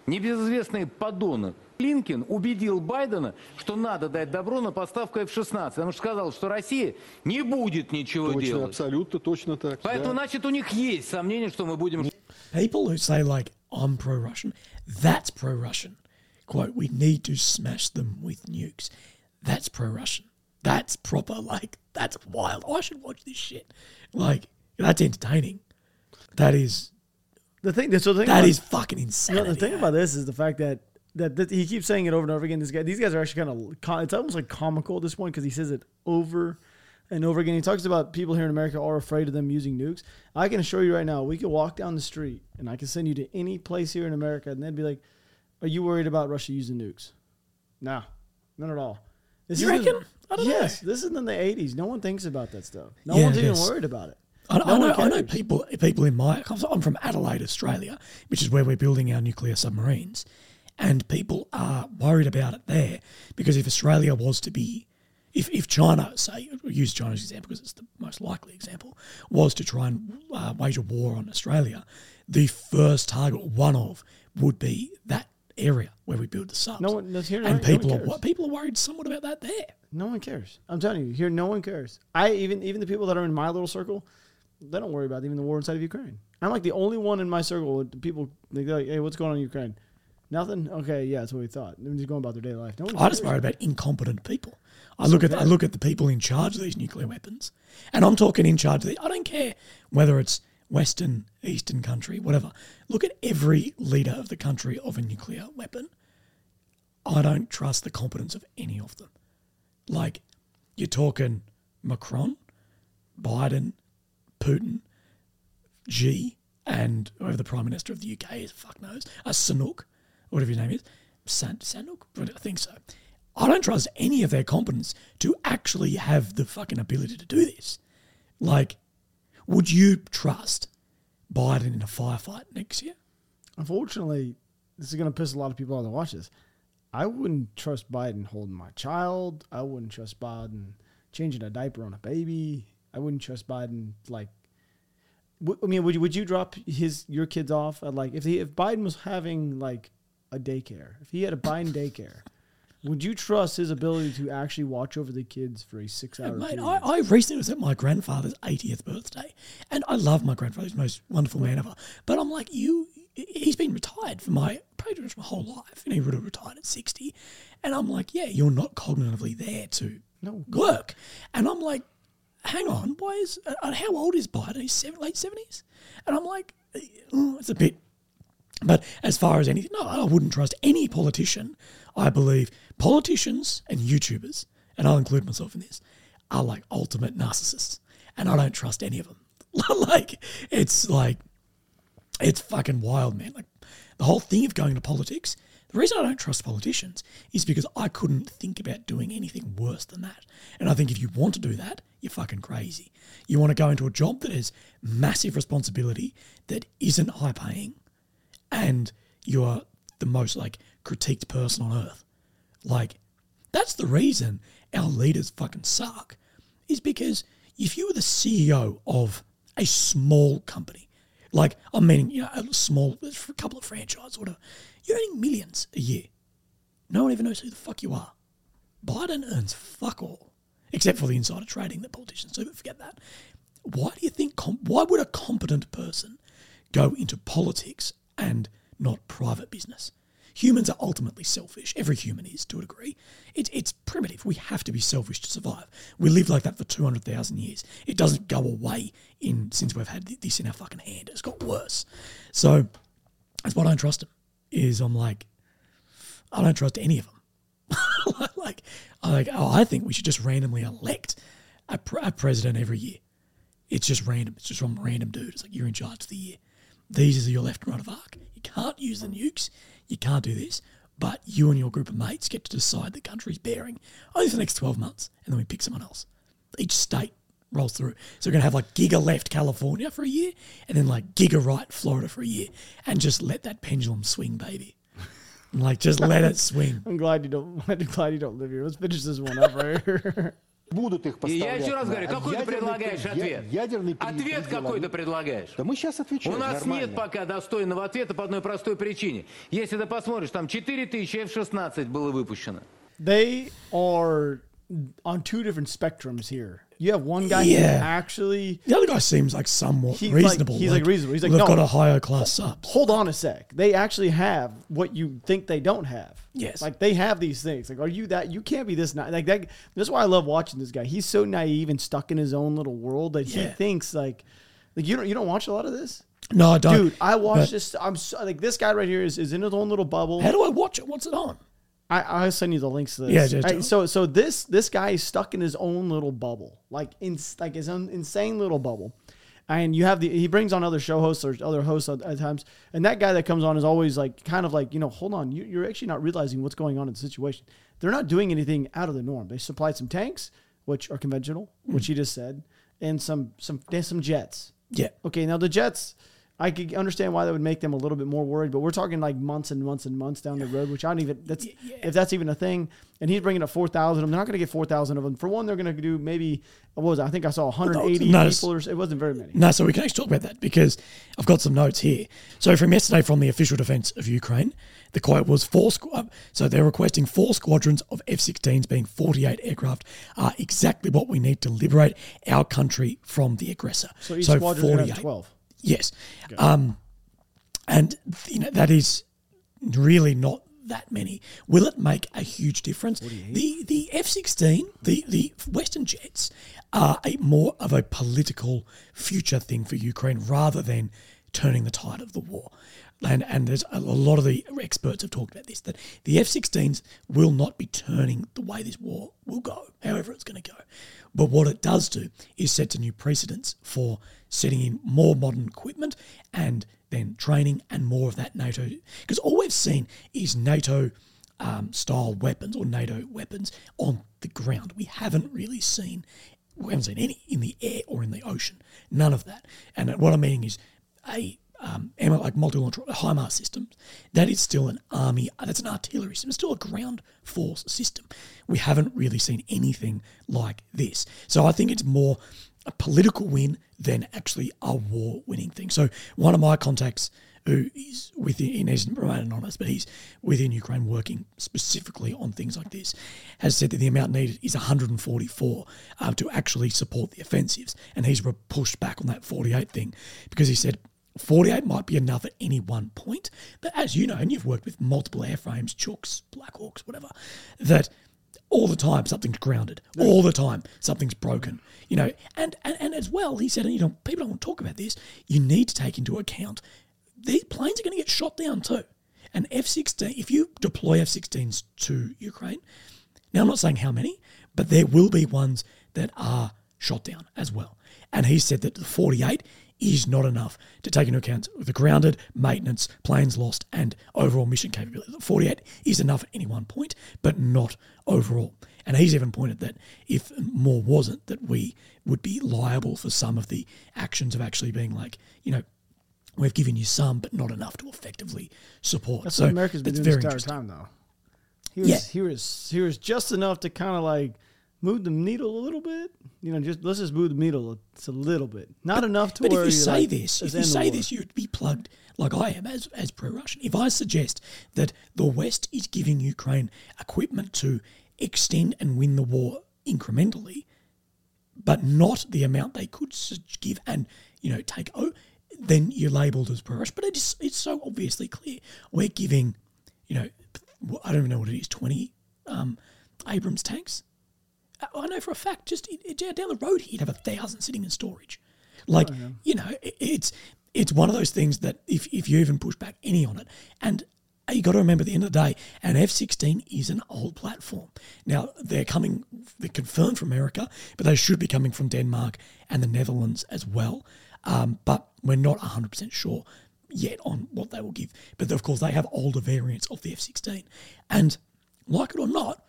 небезызвестный подонок Линкин убедил Байдена, что надо дать добро на поставку F-16. Потому что сказал, что Россия не будет ничего Точно, делать. абсолютно точно так. Поэтому, да. значит, у них есть сомнения, что мы будем... People who say, like, I'm pro Russian, that's pro Russian. Quote, we need to smash them with nukes. That's pro Russian. That's proper, like, that's wild. I should watch this shit. Like, that's entertaining. That is, the thing. So the thing that about, is fucking insane. insanity. the thing about this is the fact that that, that he keeps saying it over and over again. This guy, these guys are actually kind of. Com- it's almost like comical at this point because he says it over and over again. He talks about people here in America are afraid of them using nukes. I can assure you right now, we could walk down the street and I can send you to any place here in America, and they'd be like, "Are you worried about Russia using nukes?" No, none at all. This You isn't- reckon? I don't know. yes, this isn't in the '80s. No one thinks about that stuff. No Yeah, one's even worried about it. I, No I, know, I know people people in my. I'm from Adelaide, Australia, which is where we're building our nuclear submarines, and people are worried about it there because if Australia was to be, if if China, say, use China's example because it's the most likely example, was to try and uh, wage a war on Australia, the first target, one of, would be that area where we build the subs. No one- here- no and one- no one people are people are worried somewhat about that there. No one cares. I'm telling you, here no one cares. I even even the people that are in my little circle, they don't worry about even the war inside of Ukraine. I'm like the only one in my circle with people they go like, "Hey, what's going on in Ukraine?" Nothing. Okay, yeah, that's what we thought. They're just going about their daily life. No I just worry about incompetent people. I look at I look at the people in charge of these nuclear weapons, and I'm talking in charge of the. I don't care whether it's Western, Eastern country, whatever. Look at every leader of the country of a nuclear weapon. I don't trust the competence of any of them. Like, you're talking Macron, Biden, Putin, G, and whoever the Prime Minister of the UK is, fuck knows, uh, a Sunak, whatever his name is, San, I think so. I don't trust any of their competence to actually have the fucking ability to do this. Like, would you trust Biden in a firefight next year? Unfortunately, this is going to piss a lot of people off that watch. I wouldn't trust Biden holding my child. I wouldn't trust Biden changing a diaper on a baby. I wouldn't trust Biden like. w- I mean, would you would you drop his your kids off at like if he if Biden was having like a daycare, if he had a Biden daycare, would you trust his ability to actually watch over the kids for a six hour Mate. I, I recently was at my grandfather's 80th birthday, and I love my grandfather. He's the most wonderful man ever. But I'm like, you, he's been retired for my pretty much my whole life. And he would have retired at 60. And I'm like, yeah, you're not cognitively there to No. work. And I'm like, hang on, why is, uh, how old is Biden? He's seven, late 70s? And I'm like, oh, it's a bit but as far as anything, no, I wouldn't trust any politician. I believe politicians and YouTubers, and I'll include myself in this, are like ultimate narcissists. And I don't trust any of them. like, it's like, it's fucking wild, man. Like, the whole thing of going to politics, the reason I don't trust politicians is because I couldn't think about doing anything worse than that. And I think if you want to do that, you're fucking crazy. You want to go into a job that has massive responsibility, that isn't high paying, and you're the most like critiqued person on earth. Like, that's the reason our leaders fucking suck, is because if you were the CEO of a small company, like I'm meaning, you know, a small, a couple of franchises, whatever, you're earning millions a year. No one even knows who the fuck you are. Biden earns fuck all, except for the insider trading that politicians do, but forget that. Why do you think, why would a competent person go into politics and not private business? Humans are ultimately selfish. Every human is to a degree. It's, it's primitive. We have to be selfish to survive. We live like that for 200,000 years. It doesn't go away in since we've had this in our fucking hand. It's got worse. So that's why I don't trust them. Is I'm like, I don't trust any of them. like, I like, oh, I think we should just randomly elect a, pre- a president every year. It's just random. It's just some random dude. It's like you're in charge for the year. These are your left and right of arc. You can't use the nukes. You can't do this. But you and your group of mates get to decide the country's bearing only for the next 12 months. And then we pick someone else. Each state rolls through. So we're going to have like giga left California for a year and then like giga right Florida for a year. And just let that pendulum swing, baby. like just let it swing. I'm glad you don't. I'm glad you don't live here. Let's finish this one up right here. Будут их И поставлять. я еще раз на говорю, какой ты ядерный предлагаешь при- ответ? ядерный при- Ответ какой ты предлагаешь? Да мы сейчас отвечаем У нас нормально. нет пока достойного ответа по одной простой причине. Если ты посмотришь, там 4000 F-16 было выпущено. they are on two different spectrums here. You have one guy who actually The other guy seems like somewhat He's like- reasonable. he's like reasonable. He's like, they've no. got a higher class up. hold on a sec. They actually have what you think they don't have. Yes. Like they have these things. Like, are you that? You can't be this. Na- like that. That's why I love watching this guy. He's so naive and stuck in his own little world that he thinks like, like you don't you don't watch a lot of this, No, I don't. dude. I watch But this. I'm so, like this guy right here is, is in his own little bubble. How do I watch it? What's it on? I, I'll send you the links to this. Yeah, just- Right, so so this this guy is stuck in his own little bubble, like in like his own insane little bubble. And you have the he brings on other show hosts or other hosts at, at times, and that guy that comes on is always like kind of like you know hold on you, you're actually not realizing what's going on in the situation. They're not doing anything out of the norm. They supplied some tanks, which are conventional, which mm. he just said, and some some some jets. Yeah. Okay, now the Jets, I could understand why that would make them a little bit more worried, but we're talking like months and months and months down the road, which I don't even. That's if that's even a thing. And he's bringing up four thousand. I'm not going to get four thousand of them. For one, they're going to do maybe what was it? I think I saw 180 Notice- people. Or, it wasn't very many. No, so we can actually talk about that because I've got some notes here. So from yesterday, from the official defence of Ukraine, the quote was four. Squ- uh, so they're requesting four squadrons of F-16s, being 48 aircraft, are exactly what we need to liberate our country from the aggressor. So each squadron going to have 12. Yes. Um, and you know that is really not that many. Will it make a huge difference? The the F sixteen, the the Western jets are a more of a political future thing for Ukraine rather than turning the tide of the war. And and there's a, a lot of the experts have talked about this that the F-16s will not be turning the way this war will go, however it's going to go. But what it does do is set a new precedents for setting in more modern equipment and then training and more of that NATO. Because all we've seen is NATO um, style weapons or NATO weapons on the ground. We haven't really seen, we haven't seen any in the air or in the ocean. None of that. And what I'm meaning is a um, like multi-launch HIMARS systems, that is still an army, that's an artillery system, it's still a ground force system. We haven't really seen anything like this. So I think it's more a political win than actually a war winning thing. So one of my contacts who is within, he's remain anonymous, but he's within Ukraine working specifically on things like this, has said that the amount needed is 144 um, to actually support the offensives. And he's pushed back on that 48 thing because he said 48 might be enough at any one point. But as you know, and you've worked with multiple airframes, Chooks, Blackhawks, whatever, that all the time something's grounded. All the time something's broken. You know, and, and, and as well, he said, and you know, people don't want to talk about this, you need to take into account these planes are going to get shot down too. And F 16, if you deploy F 16s to Ukraine, now I'm not saying how many, but there will be ones that are shot down as well. And he said that the 48 is not enough to take into account the grounded, maintenance, planes lost, and overall mission capability. The 48 is enough at any one point, but not overall. And he's even pointed that if more wasn't, that we would be liable for some of the actions of actually being like, you know, we've given you some, but not enough to effectively support. That's so what America's been doing this entire time, though. He was, Yeah. he was, he was just enough to kind of like move the needle a little bit. You know, just let's just move the needle it's a little bit, not enough to But where if you say like, this, if you say this, you'd be plugged like I am as as pro-Russian. If I suggest that the West is giving Ukraine equipment to extend and win the war incrementally, but not the amount they could give and you know take oh, then you're labelled as pro-Russian. But it is it's so obviously clear we're giving, you know, I don't even know what it is, twenty um, Abrams tanks. I- I know for a fact, just down the road, he'd have a thousand sitting in storage. Like you know, it, it's it's one of those things that if if you even push back any on it, and you got to remember at the end of the day, an F sixteen is an old platform. Now they're coming, they're confirmed from America, but they should be coming from Denmark and the Netherlands as well. Um, but we're not hundred percent sure yet on what they will give. But of course, they have older variants of the F sixteen, and like it or not,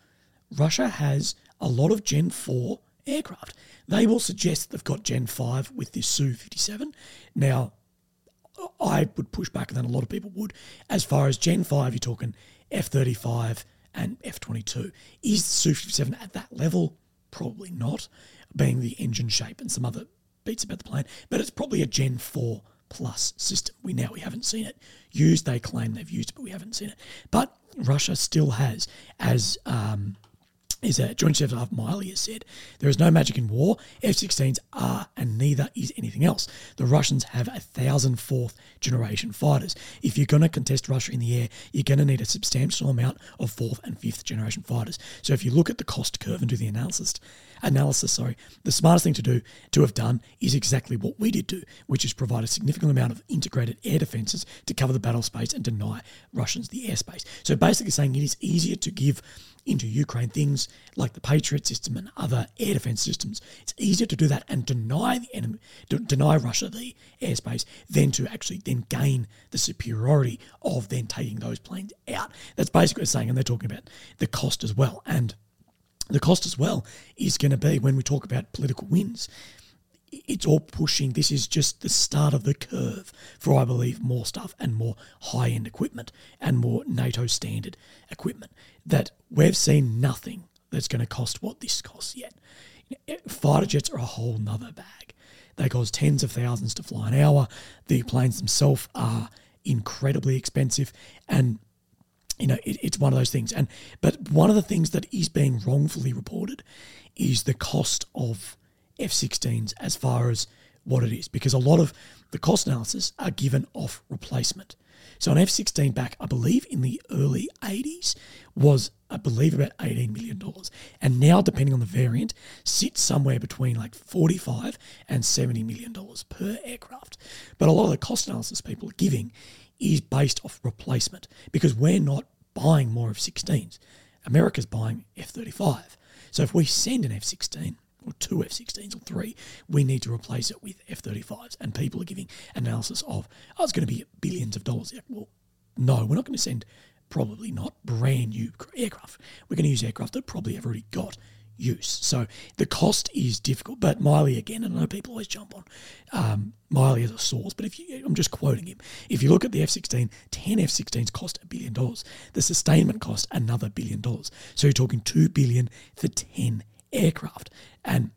Russia has a lot of Gen 4 aircraft. They will suggest they've got Gen 5 with this Su 57. Now, I would push back than a lot of people would. As far as Gen 5, you're talking F 35 and F 22. Is the Su 57 at that level? Probably not, being the engine shape and some other beats about the plane. But it's probably a Gen 4 plus system. We now we haven't seen it used. They claim they've used it, but we haven't seen it. But Russia still has, as um, is a Joint Chief of Milley has said, there is no magic in war. F-16s are, and neither is anything else. The Russians have a thousand fourth generation fighters. If you're going to contest Russia in the air, you're going to need a substantial amount of fourth and fifth generation fighters. So if you look at the cost curve and do the analysis, analysis, sorry, the smartest thing to do to have done is exactly what we did do, which is provide a significant amount of integrated air defences to cover the battle space and deny Russians the airspace. So basically saying it is easier to give into Ukraine things like the Patriot system and other air defense systems. It's easier to do that and deny the enemy, de- deny Russia the airspace than to actually then gain the superiority of then taking those planes out. That's basically what saying, and they're talking about the cost as well. And the cost as well is going to be when we talk about political wins. It's all pushing. This is just the start of the curve for, I believe, more stuff and more high end equipment and more NATO standard equipment. That we've seen nothing that's going to cost what this costs yet. Fighter jets are a whole nother bag. They cost tens of thousands to fly an hour. The planes themselves are incredibly expensive. And you know, it, it's one of those things. And but one of the things that is being wrongfully reported is the cost of F-16s as far as what it is because a lot of the cost analysis are given off replacement. So an F 16 back, I believe in the early 80s, was, I believe, about $18 million. And now, depending on the variant, sits somewhere between like 45 and $70 million per aircraft. But a lot of the cost analysis people are giving is based off replacement because we're not buying more F 16s. America's buying F 35. So if we send an F 16, or two F 16s or three, we need to replace it with F 35s. And people are giving analysis of, oh, it's going to be billions of dollars. Well, no, we're not going to send probably not brand new aircraft. We're going to use aircraft that probably have already got use. So the cost is difficult. But Milley, again, and I know people always jump on um, Milley as a source, but if you, I'm just quoting him. If you look at the F 16, 10 F 16s cost a billion dollars. The sustainment cost another billion dollars. So you're talking two billion for 10 aircraft. And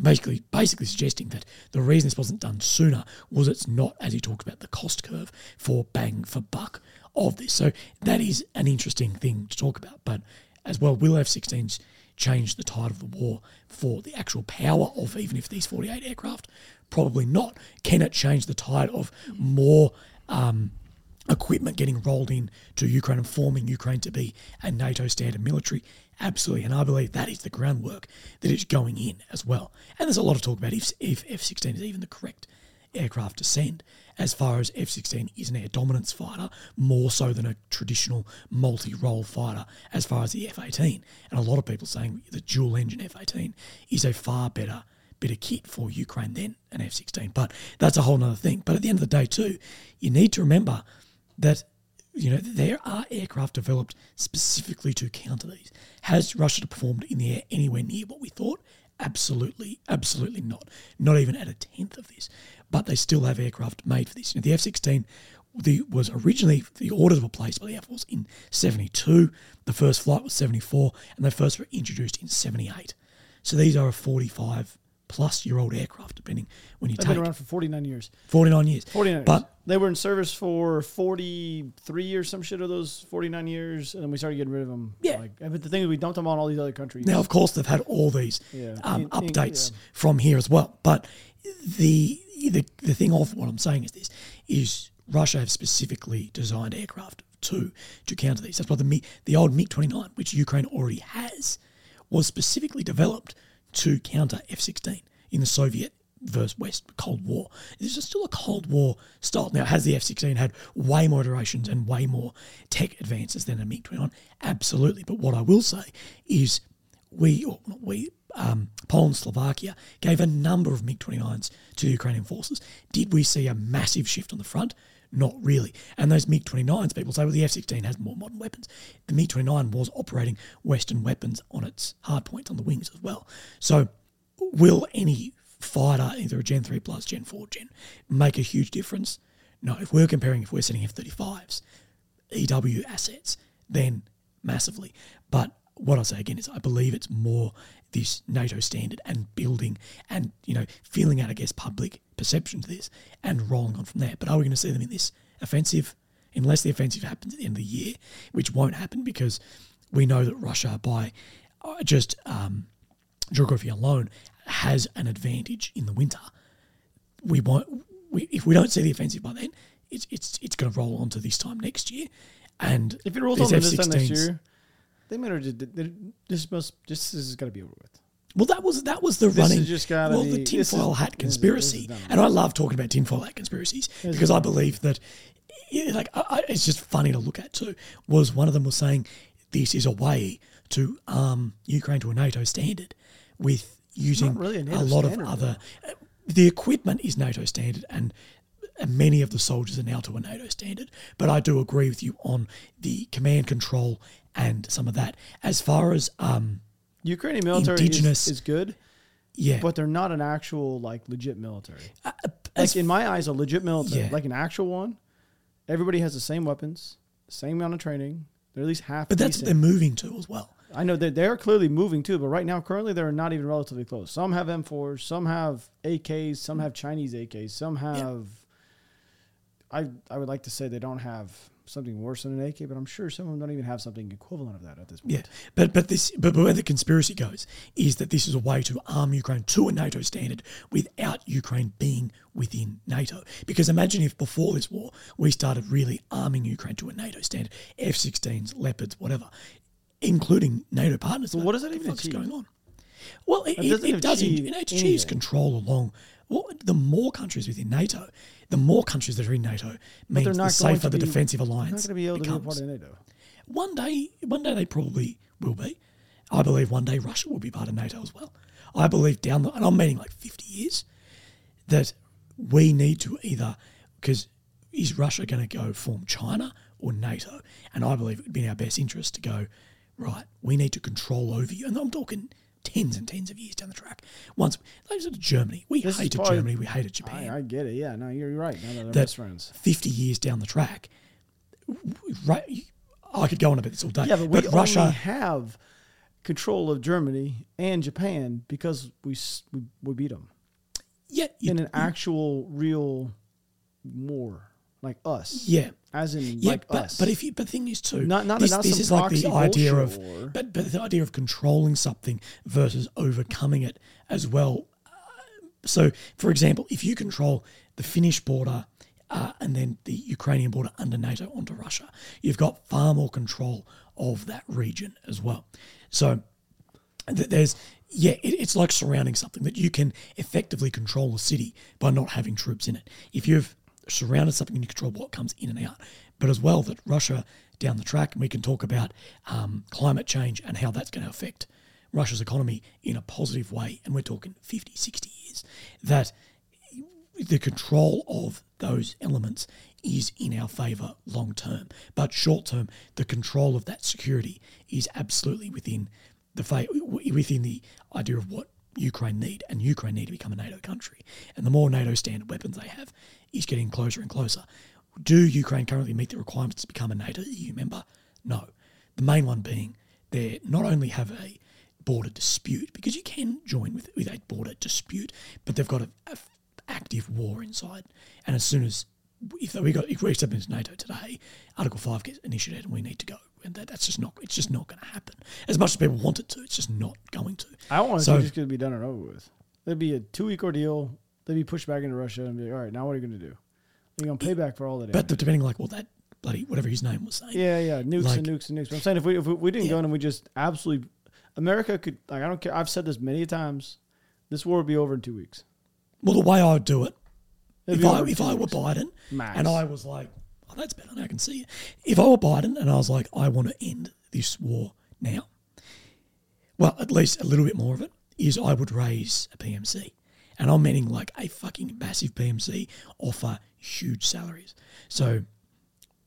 basically basically suggesting that the reason this wasn't done sooner was it's not, as he talked about, the cost curve for bang for buck of this. So that is an interesting thing to talk about. But as well, will F-16s change the tide of the war for the actual power of even if these 48 aircraft? Probably not. Can it change the tide of more um, equipment getting rolled in to Ukraine and forming Ukraine to be a NATO standard military? Absolutely. And I believe that is the groundwork that is going in as well. And there's a lot of talk about if, if F 16 is even the correct aircraft to send, as far as F 16 is an air dominance fighter, more so than a traditional multi role fighter, as far as the F 18. And a lot of people saying the dual engine F 18 is a far better bit of kit for Ukraine than an F 16. But that's a whole other thing. But at the end of the day, too, you need to remember that you know, there are aircraft developed specifically to counter these. Has Russia performed in the air anywhere near what we thought? Absolutely, absolutely not. Not even at a tenth of this. But they still have aircraft made for this. You know, the F 16 the, was originally, the orders were placed by the Air Force in 72. The first flight was 74, and they first were introduced in 78. So these are a 45 plus year old aircraft, depending when you They've take been around for 49 years. 49 years. 49 years. But they were in service for 43 years, some shit of those 49 years, and then we started getting rid of them. Yeah. Like, but the thing is, we dumped them on all these other countries. Now, of course, they've had all these Yeah. um, In- in- updates yeah. from here as well. But the, the the thing of what I'm saying is this: is Russia have specifically designed aircraft to to counter these. That's why the the old MiG 29, which Ukraine already has, was specifically developed to counter F-16 in the Soviet versus West Cold War. This is still a Cold War style. Now, has the F 16 had way more iterations and way more tech advances than a MiG 29? Absolutely. But what I will say is we, or not we, um, Poland, Slovakia gave a number of MiG 29s to the Ukrainian forces. Did we see a massive shift on the front? Not really. And those MiG 29s, people say, well, the F 16 has more modern weapons. The MiG 29 was operating Western weapons on its hardpoints on the wings as well. So, will any fighter, either a Gen 3 plus, Gen 4, Gen, make a huge difference? No. If we're comparing, if we're setting F 35s, EW assets, then massively. But what I say again is I believe it's more this NATO standard and building and, you know, feeling out, I guess, public perception to this and rolling on from there. But are we going to see them in this offensive? Unless the offensive happens at the end of the year, which won't happen because we know that Russia, by uh, just um, geography alone, has an advantage in the winter. We won't. We, if we don't see the offensive by then, it's it's it's going to roll on to this time next year. And If it rolls on to this time next year, they might have this must, this is got to be over with. Well, that was that was the This running. just well, be- the tinfoil is- hat conspiracy, and I love talking about tinfoil hat conspiracies because I believe that, like, I, I, it's just funny to look at too. Was one of them was saying this is a way to arm Ukraine to a NATO standard with using really a a, lot of other. The equipment is NATO standard, and and many of the soldiers are now to a NATO standard. But I do agree with you on the command control and some of that. As far as um, Ukrainian military Indigenous- is, is good, yeah, but they're not an actual like legit military. as Like in my eyes, a legit military, Yeah. like an actual one, everybody has the same weapons, same amount of training. They're at least half. But that's what they're moving to as well. I know that they're clearly moving too, but right now, currently, they're not even relatively close. Some have M4s, some have AKs, some have Chinese AKs, some have. I I would like to say they don't have something worse than an AK, but I'm sure some of them don't even have something equivalent of that at this point. Yeah, but but this but, but where the conspiracy goes is that this is a way to arm Ukraine to a NATO standard without Ukraine being within NATO. Because imagine if before this war we started really arming Ukraine to a NATO standard, F-16s, Leopards, whatever, including NATO partners. But mate. what does that the even fuck's achieve? going on? Well, it, It it, doesn't it does. It achieves control along. Well, the more countries within NATO, the more countries that are in NATO means the safer the be- defensive alliance be be becomes. part of NATO. One day, one day they probably will be. I believe one day Russia will be part of NATO as well. I believe down the, and I'm meaning like 50 years, that we need to either, because is Russia going to go form China or NATO? And I believe it would be in our best interest to go, right, we need to control over you. And I'm talking tens and tens of years down the track. Once, like sort of Germany, we This hated probably- Germany, we hated Japan I, I get it. Yeah, no, you're right. No, that best friends. 50 years down the track, right? I could go on about this all day. Yeah, but we Russia, only have control of Germany and Japan because we we, we beat them yeah, you- in an actual real war, like us. yeah, as in yeah. like but, us. but if you, but the thing is too, Not- not- this, not this is like the idea of, but but the idea of controlling something versus overcoming it as well. Uh, So, for example, if you control the Finnish border uh, and then the Ukrainian border under NATO onto Russia, you've got far more control of that region as well. So th- there's yeah it, it's like surrounding something that you can effectively control a city by not having troops in it if you've surrounded something and you control what comes in and out but as well that russia down the track and we can talk about um, climate change and how that's going to affect russia's economy in a positive way and we're talking 50 60 years that the control of those elements is in our favour long term. But short term, the control of that security is absolutely within the within the idea of what Ukraine need, and Ukraine need to become a NATO country. And the more NATO standard weapons they have, is getting closer and closer. Do Ukraine currently meet the requirements to become a NATO EU member? No. The main one being they not only have a border dispute because you can join with, with a border dispute, but they've got an active war inside. And as soon as if we got if we accept into NATO today, Article Five gets initiated and we need to go, that, that's just not it's just not going to happen. As much as people want it to, it's just not going to. I want it So- to just going to be done and over with. There'd be a two week ordeal. They'd be pushed back into Russia and be like, all right, now what are you going to do? You're going to pay back for all that. But the, depending like well, that bloody whatever his name was saying, yeah, yeah, nukes like- and nukes and nukes. But I'm saying if we if we, we didn't go in and we just absolutely, America could like I don't care. I've said this many times. This war would be over in two weeks. well, the way I would do it It'd if I if I were. Biden Max. and I was like, oh, that's better. Now I can see it. If I were Biden and I was like, I want to end this war now, well, at least a little bit more of it is I would raise a PMC, and I'm meaning like a fucking massive PMC offer huge salaries, so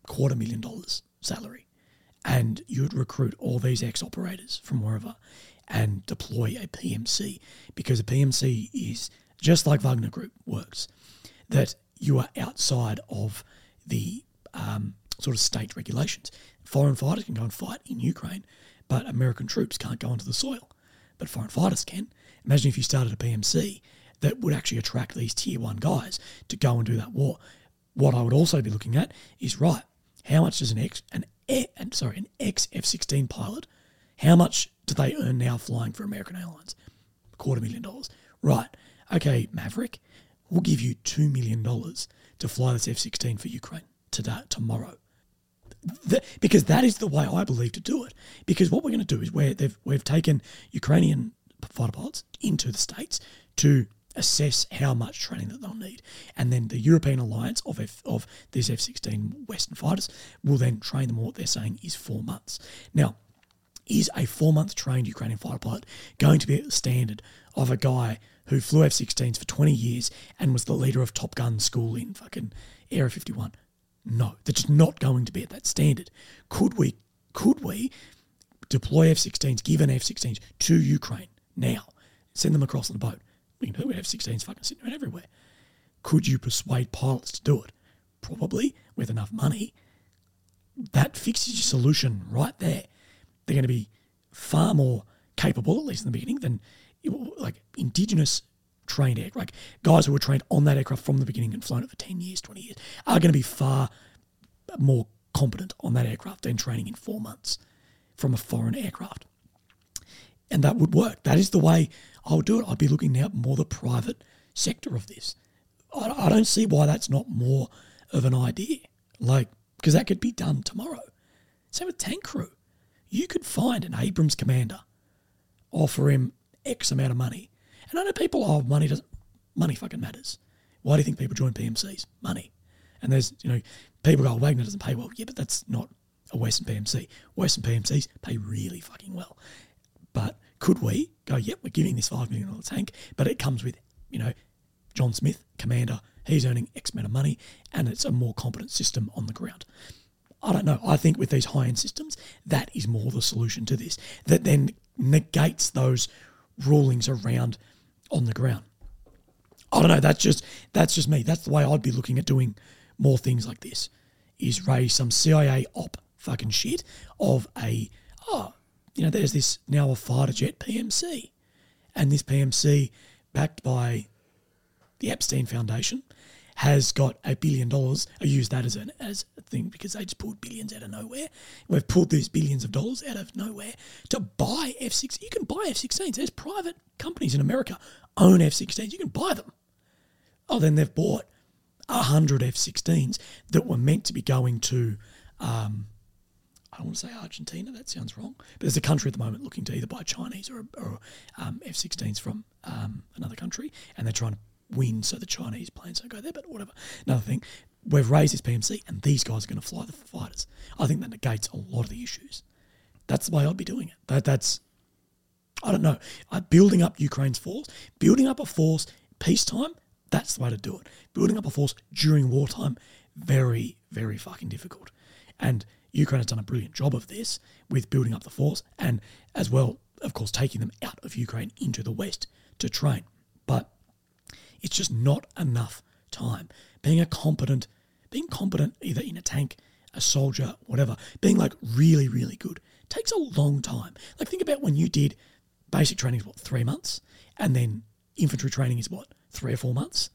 quarter million dollars salary, and you'd recruit all these ex operators from wherever and deploy a PMC because a PMC is just like Wagner Group works, that you are outside of the um, sort of state regulations. Foreign fighters can go and fight in Ukraine, but American troops can't go onto the soil. But foreign fighters can. Imagine if you started a PMC that would actually attract these tier one guys to go and do that war. What I would also be looking at is right, how much does an ex an and sorry an ex F sixteen pilot, how much do they earn now flying for American Airlines? A quarter million dollars. Right. Okay, Maverick, we'll give you two million dollars to fly this F sixteen for Ukraine today tomorrow. Th- because that is the way I believe to do it. Because what we're going to do is where they've we've taken Ukrainian fighter pilots into the states to assess how much training that they'll need, and then the European alliance of F, of these F sixteen Western fighters will then train them. What they're saying is four months. Now, is a four month trained Ukrainian fighter pilot going to be at the standard of a guy who flew F 16s for 20 years and was the leader of Top Gun school in fucking Area 51? No, they're just not going to be at that standard. Could we, could we deploy F 16s, give an F 16s to Ukraine now, send them across on boat? We can do it, F 16s fucking sitting around everywhere. Could you persuade pilots to do it? Probably with enough money. That fixes your solution right there they're going to be far more capable, at least in the beginning, than like indigenous trained air, like guys who were trained on that aircraft from the beginning and flown it for 10 years, 20 years, are going to be far more competent on that aircraft than training in four months from a foreign aircraft. And that would work. That is the way I would do it. I'd be looking now at more the private sector of this. I, I don't see why that's not more of an idea. Like, because that could be done tomorrow. Same with tank crew. You could find an Abrams commander, offer him X amount of money. And I know people, oh, money doesn't, money fucking matters. Why do you think people join PMCs? Money. And there's, you know, people go, oh, Wagner doesn't pay well. Yeah, but that's not a Western PMC. Western PMCs pay really fucking well. But could we go, yep, we're giving this $5 million tank, but it comes with, you know, John Smith, commander, he's earning X amount of money, and it's a more competent system on the ground. I don't know. I think with these high end systems, that is more the solution to this. That then negates those rulings around on the ground. I don't know. That's just that's just me. That's the way I'd be looking at doing more things like this. Is raise some CIA op fucking shit of a oh you know there's this now a fighter jet PMC, and this PMC backed by the Epstein Foundation has got a billion dollars. I use that as an as a thing because they just pulled billions out of nowhere. We've pulled these billions of dollars out of nowhere to buy F six. You can buy F sixteens. There's private companies in America own F sixteens. You can buy them. Oh, then they've bought hundred F sixteens that were meant to be going to. Um, I don't want to say Argentina. That sounds wrong. But there's a country at the moment looking to either buy Chinese or, or um, F-16s from um, another country, and they're trying to win so the Chinese planes don't go there. But whatever. Another thing, we've raised this PMC, and these guys are going to fly the fighters. I think that negates a lot of the issues. That's the way I'd be doing it. That that's I don't know. Uh, building up Ukraine's force, building up a force peacetime, that's the way to do it. Building up a force during wartime, very, very fucking difficult. And Ukraine has done a brilliant job of this with building up the force and as well, of course, taking them out of Ukraine into the West to train. It's just not enough time. Being a competent, being competent either in a tank, a soldier, whatever, being like really, really good takes a long time. Like think about when you did basic training is what, three months? And then infantry training is what, three or four months?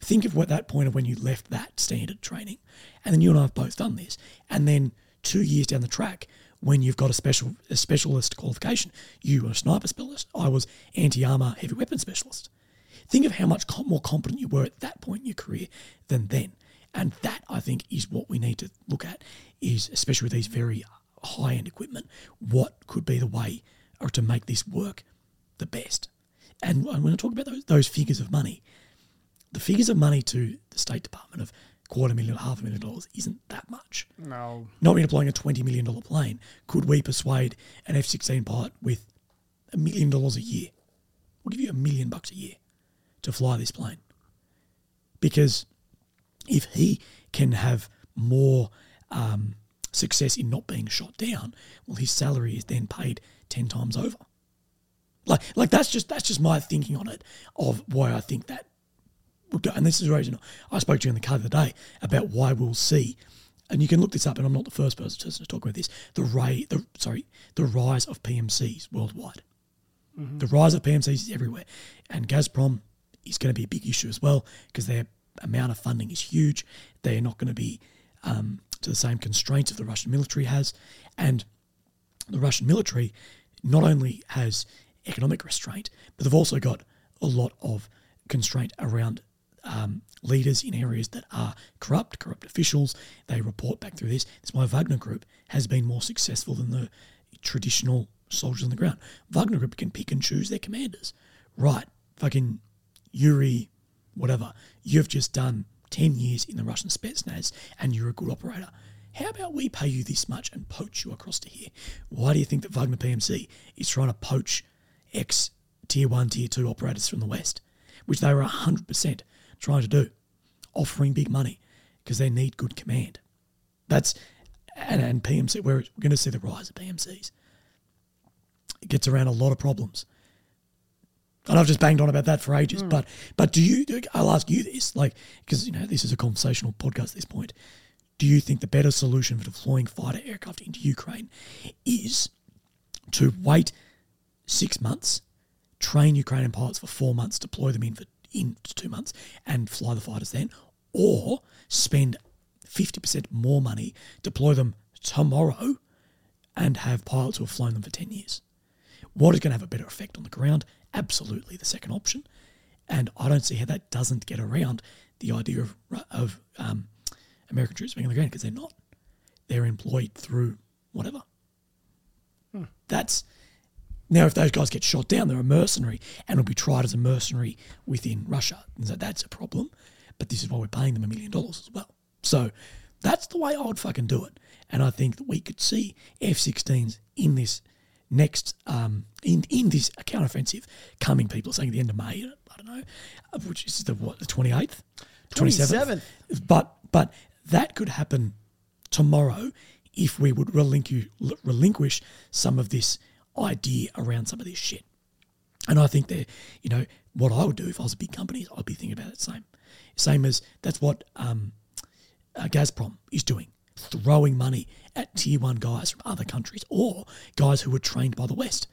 Think of what that point of when you left that standard training. And then you and I have both done this. And then two years down the track, when you've got a special a specialist qualification, you were a sniper specialist. I was anti armor heavy weapon specialist. Think of how much com- more competent you were at that point in your career than then. And that I think is what we need to look at is especially with these very high end equipment, what could be the way or to make this work the best. And when I talk about those, those figures of money, the figures of money to the State Department of quarter million, half a million dollars isn't that much. No. Not me deploying a $20 million plane. Could we persuade an F 16 pilot with a million dollars a year? We'll give you a million bucks a year to fly this plane. Because if he can have more um, success in not being shot down, well, his salary is then paid 10 times over. Like, like that's just that's just my thinking on it of why I think that would go. And this is the reason I spoke to you in the car the other day about why we'll see. And you can look this up, and I'm not the first person to talk about this. The ray, the sorry, the rise of PMCs worldwide. The rise of PMCs is everywhere, and Gazprom is going to be a big issue as well because their amount of funding is huge. They are not going to be um, to the same constraints of the Russian military has, and the Russian military not only has economic restraint, but they've also got a lot of constraint around um, leaders in areas that are corrupt, corrupt officials. They report back through this. That's why Wagner Group has been more successful than the traditional soldiers on the ground. Wagner Group can pick and choose their commanders. Right, fucking Yuri, whatever. You've just done 10 years in the Russian Spetsnaz and you're a good operator. How about we pay you this much and poach you across to here? Why do you think that Wagner PMC is trying to poach ex tier one, tier two operators from the West, which they were 100% trying to do, offering big money because they need good command. That's, and, and PMC, we're, we're going to see the rise of PMCs. It gets around a lot of problems. And I've just banged on about that for ages. Hmm. But but do you? I'll ask you this, like, because you know this is a conversational podcast at this point. Do you think the better solution for deploying fighter aircraft into Ukraine is to wait six months, train Ukrainian pilots for four months, deploy them in for in two months, and fly the fighters then, or spend 50% more money, deploy them tomorrow, and have pilots who have flown them for 10 years. What is going to have a better effect on the ground? Absolutely the second option. And I don't see how that doesn't get around the idea of, of um, American troops being on the ground because they're not. They're employed through whatever. That's now if those guys get shot down, they're a mercenary and will be tried as a mercenary within Russia. And so that's a problem. But this is why we're paying them a million dollars as well. So that's the way I would fucking do it. And I think that we could see F-16s in this next um, in in this counteroffensive coming. People are saying the end of May. I don't know, uh, which is the what the twenty eighth, twenty seventh. But but that could happen tomorrow if we would relinquish relinquish some of this idea around some of this shit. And I think that you know what I would do if I was a big company, I'd be thinking about it the same, same as that's what um, uh, Gazprom is doing, throwing money at tier one guys from other countries or guys who were trained by the West.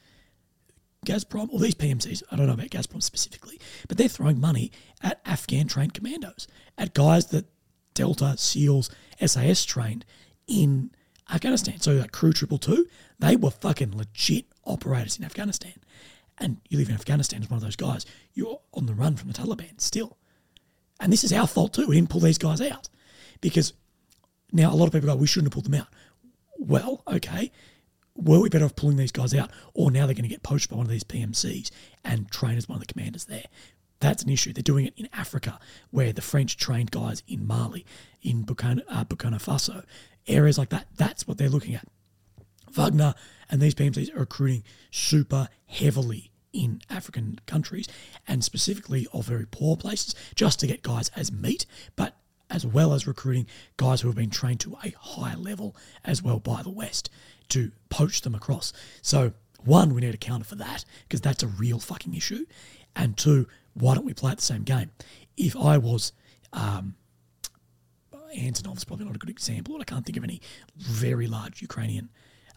Gazprom, or these PMCs, I don't know about Gazprom specifically, but they're throwing money at Afghan trained commandos, at guys that Delta, SEALs, SAS trained in Afghanistan. So like CRU Triple Two, they were fucking legit operators in Afghanistan. And you live in Afghanistan as one of those guys, you're on the run from the Taliban still. And this is our fault too. We didn't pull these guys out. Because now a lot of people go, we shouldn't have pulled them out. Well, okay. Were we better off pulling these guys out? Or now they're going to get poached by one of these PMCs and train as one of the commanders there. That's an issue. They're doing it in Africa, where the French trained guys in Mali, in Burkina, uh, Burkina Faso, areas like that. That's what they're looking at. Wagner and these PMCs are recruiting super heavily in African countries and specifically of very poor places just to get guys as meat, but as well as recruiting guys who have been trained to a high level as well by the West to poach them across. So, one, we need to counter for that because that's a real fucking issue. And two, why don't we play at the same game? If I was um, Antonov's probably not a good example. I can't think of any very large Ukrainian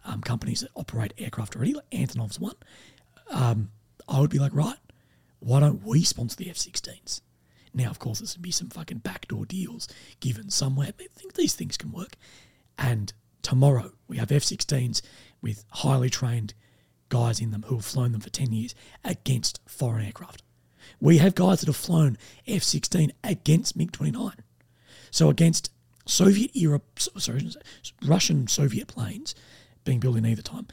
um, companies that operate aircraft already. Like Antonov's one. Um, I would be like, right, why don't we sponsor the F 16s? Now, of course, there's going to be some fucking backdoor deals given somewhere, I think these things can work. And tomorrow, we have F 16s with highly trained guys in them who have flown them for 10 years against foreign aircraft. We have guys that have flown F 16 against MiG 29. So against Soviet era, sorry, Russian Soviet planes being built in either time,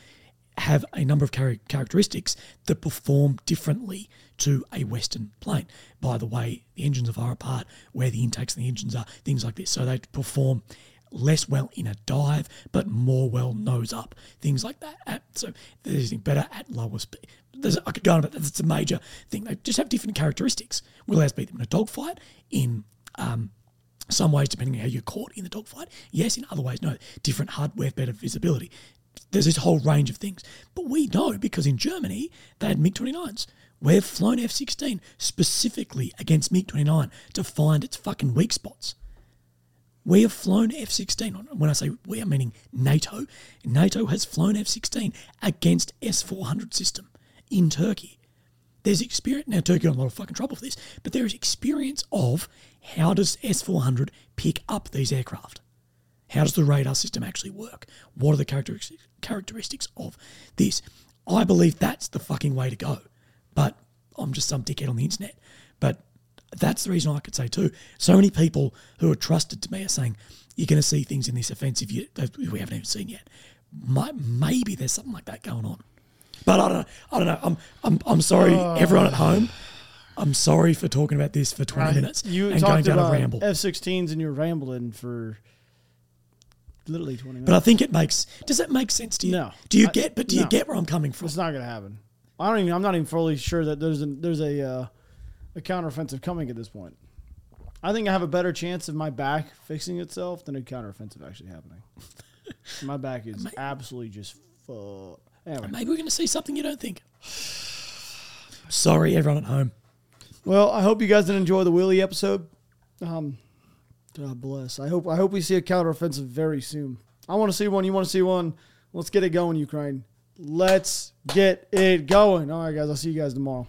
have a number of char- characteristics that perform differently to a Western plane. By the way, the engines are far apart, where the intakes and the engines are, things like this. So they perform less well in a dive, but more well nose up, things like that. At, so there's better at lower speed. There's, I could go on that. That's a major thing. They just have different characteristics. Will ours beat them in a dogfight? In um, some ways, depending on how you're caught in the dogfight, yes. In other ways, no. Different hardware, better visibility. There's this whole range of things. But we know because in Germany, they had MiG 29s. We've flown F 16 specifically against MiG 29 to find its fucking weak spots. We have flown F 16. When I say we, I'm meaning NATO. NATO has flown F 16 against S 400 system in Turkey. There's experience. Now, Turkey got a lot of fucking trouble for this, but there is experience of how does S 400 pick up these aircraft? How does the radar system actually work? What are the characteristics characteristics of this? I believe that's the fucking way to go. But I'm just some dickhead on the internet. But that's the reason I could say too. So many people who are trusted to me are saying you're going to see things in this offensive you, we haven't even seen yet. Maybe there's something like that going on. But I don't know. I don't know. I'm I'm I'm sorry, oh. everyone at home. I'm sorry for talking about this for 20 minutes You and going down a ramble. F-16s and you're rambling for literally 20 minutes. But I think it makes. Does that make sense to you? No. Do you I- get? But do you get where I'm coming from? It's not going to happen. I don't even. I'm not even fully sure that there's a there's a uh, a counteroffensive coming at this point. I think I have a better chance of my back fixing itself than a counteroffensive actually happening. my back is absolutely just full. Anyway, Maybe we're going to see something you don't think. Sorry, everyone at home. well, I hope you guys did enjoy the Willie episode. Um, God bless. I hope I hope we see a counteroffensive very soon. I want to see one. You want to see one? Let's get it going, Ukraine. Let's get it going. All right, guys. I'll see you guys tomorrow.